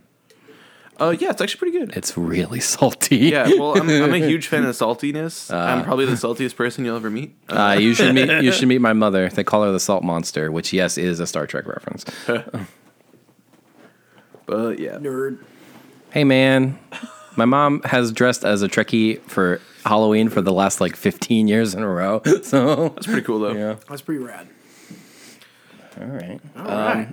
Uh, yeah, it's actually pretty good. It's really *laughs* salty. Yeah, well, I'm, I'm a huge fan of *laughs* saltiness. I'm probably the saltiest person you'll ever meet. Uh, *laughs* Uh, you should meet you should meet my mother. They call her the Salt Monster, which yes is a Star Trek reference. but yeah, Nerd. Hey man, my mom has dressed as a Trekkie for Halloween for the last like 15 years in a row. So that's pretty cool though. yeah, That's pretty rad. all right. All right.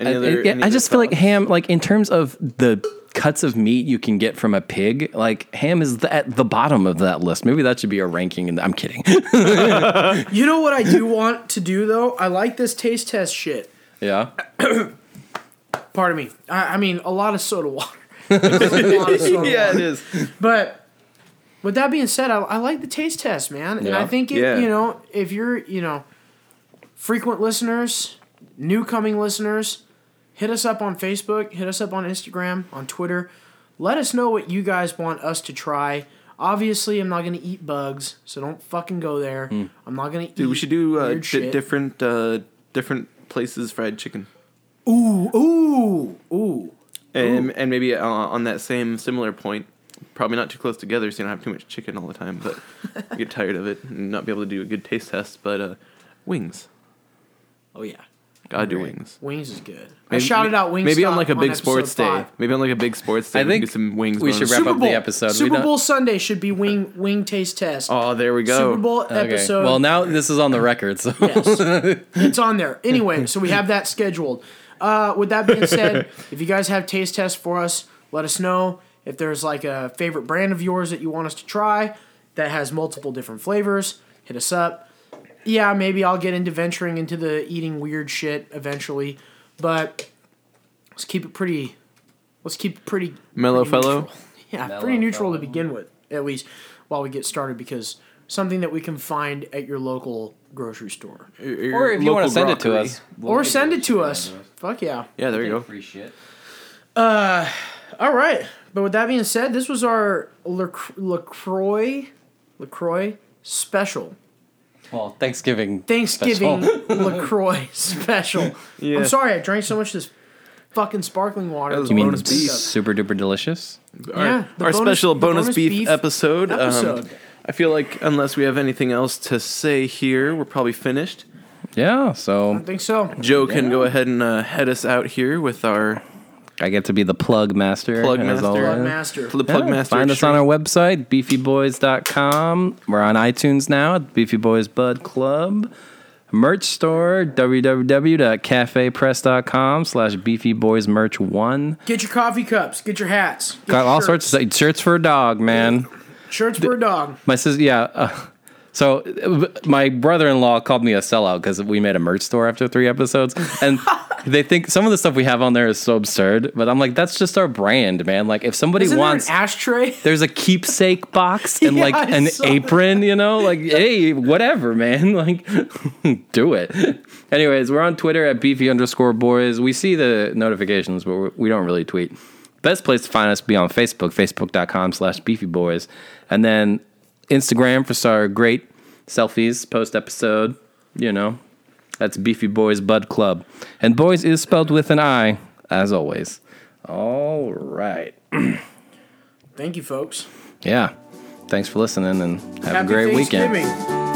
Uh, any I, other, I- any I just feel like ham, like in terms of the cuts of meat you can get from a pig, like ham is the, at the bottom of that list. Maybe that should be a ranking. And I'm kidding. *laughs* You know what I do *laughs* want to do though? I like this taste test shit. yeah. *coughs* Pardon me. I, I mean, a lot of soda water. *laughs* Of soda yeah, water. it is. But with that being said, I, I like the taste test, man. And I think, it, Yeah. you know, if you're, you know, frequent listeners, new coming listeners, hit us up on Facebook, hit us up on Instagram, on Twitter. Let us know what you guys want us to try. Obviously, I'm not gonna eat bugs, so don't fucking go there. I'm not gonna eat. Dude, we should do uh, weird di- shit. different uh, different places fried chicken, Ooh, ooh, ooh. and and maybe uh, on that same similar point, probably not too close together, so you don't have too much chicken all the time, but *laughs* get tired of it and not be able to do a good taste test. But uh, wings, Oh yeah, gotta do Great. wings. Wings is good. I Maybe- shouted out wings. Maybe on like a big sports day. Maybe on like a big sports day. I we can think do some wings. we should bonus. wrap Super up the Bowl episode. We Super don't- Bowl Sunday should be wing wing taste test. Oh, there we go. Super Bowl Okay. episode. Well, now this is on the record, so Yes. *laughs* it's on there. Anyway, so we have that scheduled. Uh, with that being said, if you guys have taste tests for us, let us know. If there's like a favorite brand of yours that you want us to try that has multiple different flavors, hit us up. Yeah, maybe I'll get into venturing into the eating weird shit eventually, but let's keep it pretty. Let's keep it pretty Mellow pretty fellow. neutral. *laughs* Yeah, Mellow pretty neutral to begin with, at least while we get started, because something that we can find at your local grocery store. or if you want to send it to us, or send it to us. Fuck yeah. Yeah, there you go. Free shit. Uh, All right. But with that being said, this was our Lac- La Croix, LaCroix special. Well, Thanksgiving. Thanksgiving special. *laughs* La Croix special. Yeah. I'm sorry, I drank so much this fucking sparkling water. That was You mean bonus beef. super duper delicious? Our, Yeah, the our bonus- special the bonus, bonus beef, beef episode. episode. Um, I feel like unless we have anything else to say here, we're probably finished. Yeah. So I think so. Joe can go ahead and uh, head us out here with our I get to be the plug master. Plug master. always. Plug master. the plug Yeah, master. Find us on our website, beefybois.com. We're on iTunes now at Beefy Bois Bud Club. Merch store, www.cafepress.com slash beefyboysmerch1. Get your coffee cups. Get your hats. Get Got your all shirts. sorts of shirts for a dog, man. shirts for a dog. My sister, yeah. Uh, so my brother-in-law called me a sellout because we made a merch store after three episodes, and *laughs* they think some of the stuff we have on there is so absurd. But I'm like, that's just our brand, man. Like, if somebody Isn't wants, there an ashtray? *laughs* there's a keepsake box *laughs* and Yeah, like I an saw that. apron, you know, like hey, whatever, man, like do it. Anyways, we're on Twitter at beefy underscore bois. We see the notifications, but we don't really tweet. Best place to find us be on Facebook, facebook.com slash beefy bois. And then Instagram for our great selfies post episode, you know. That's Beefy Bois Bud Club. And boys is spelled with an I, as always. All right. Thank you, folks. Yeah. Thanks for listening and have Happy a great weekend.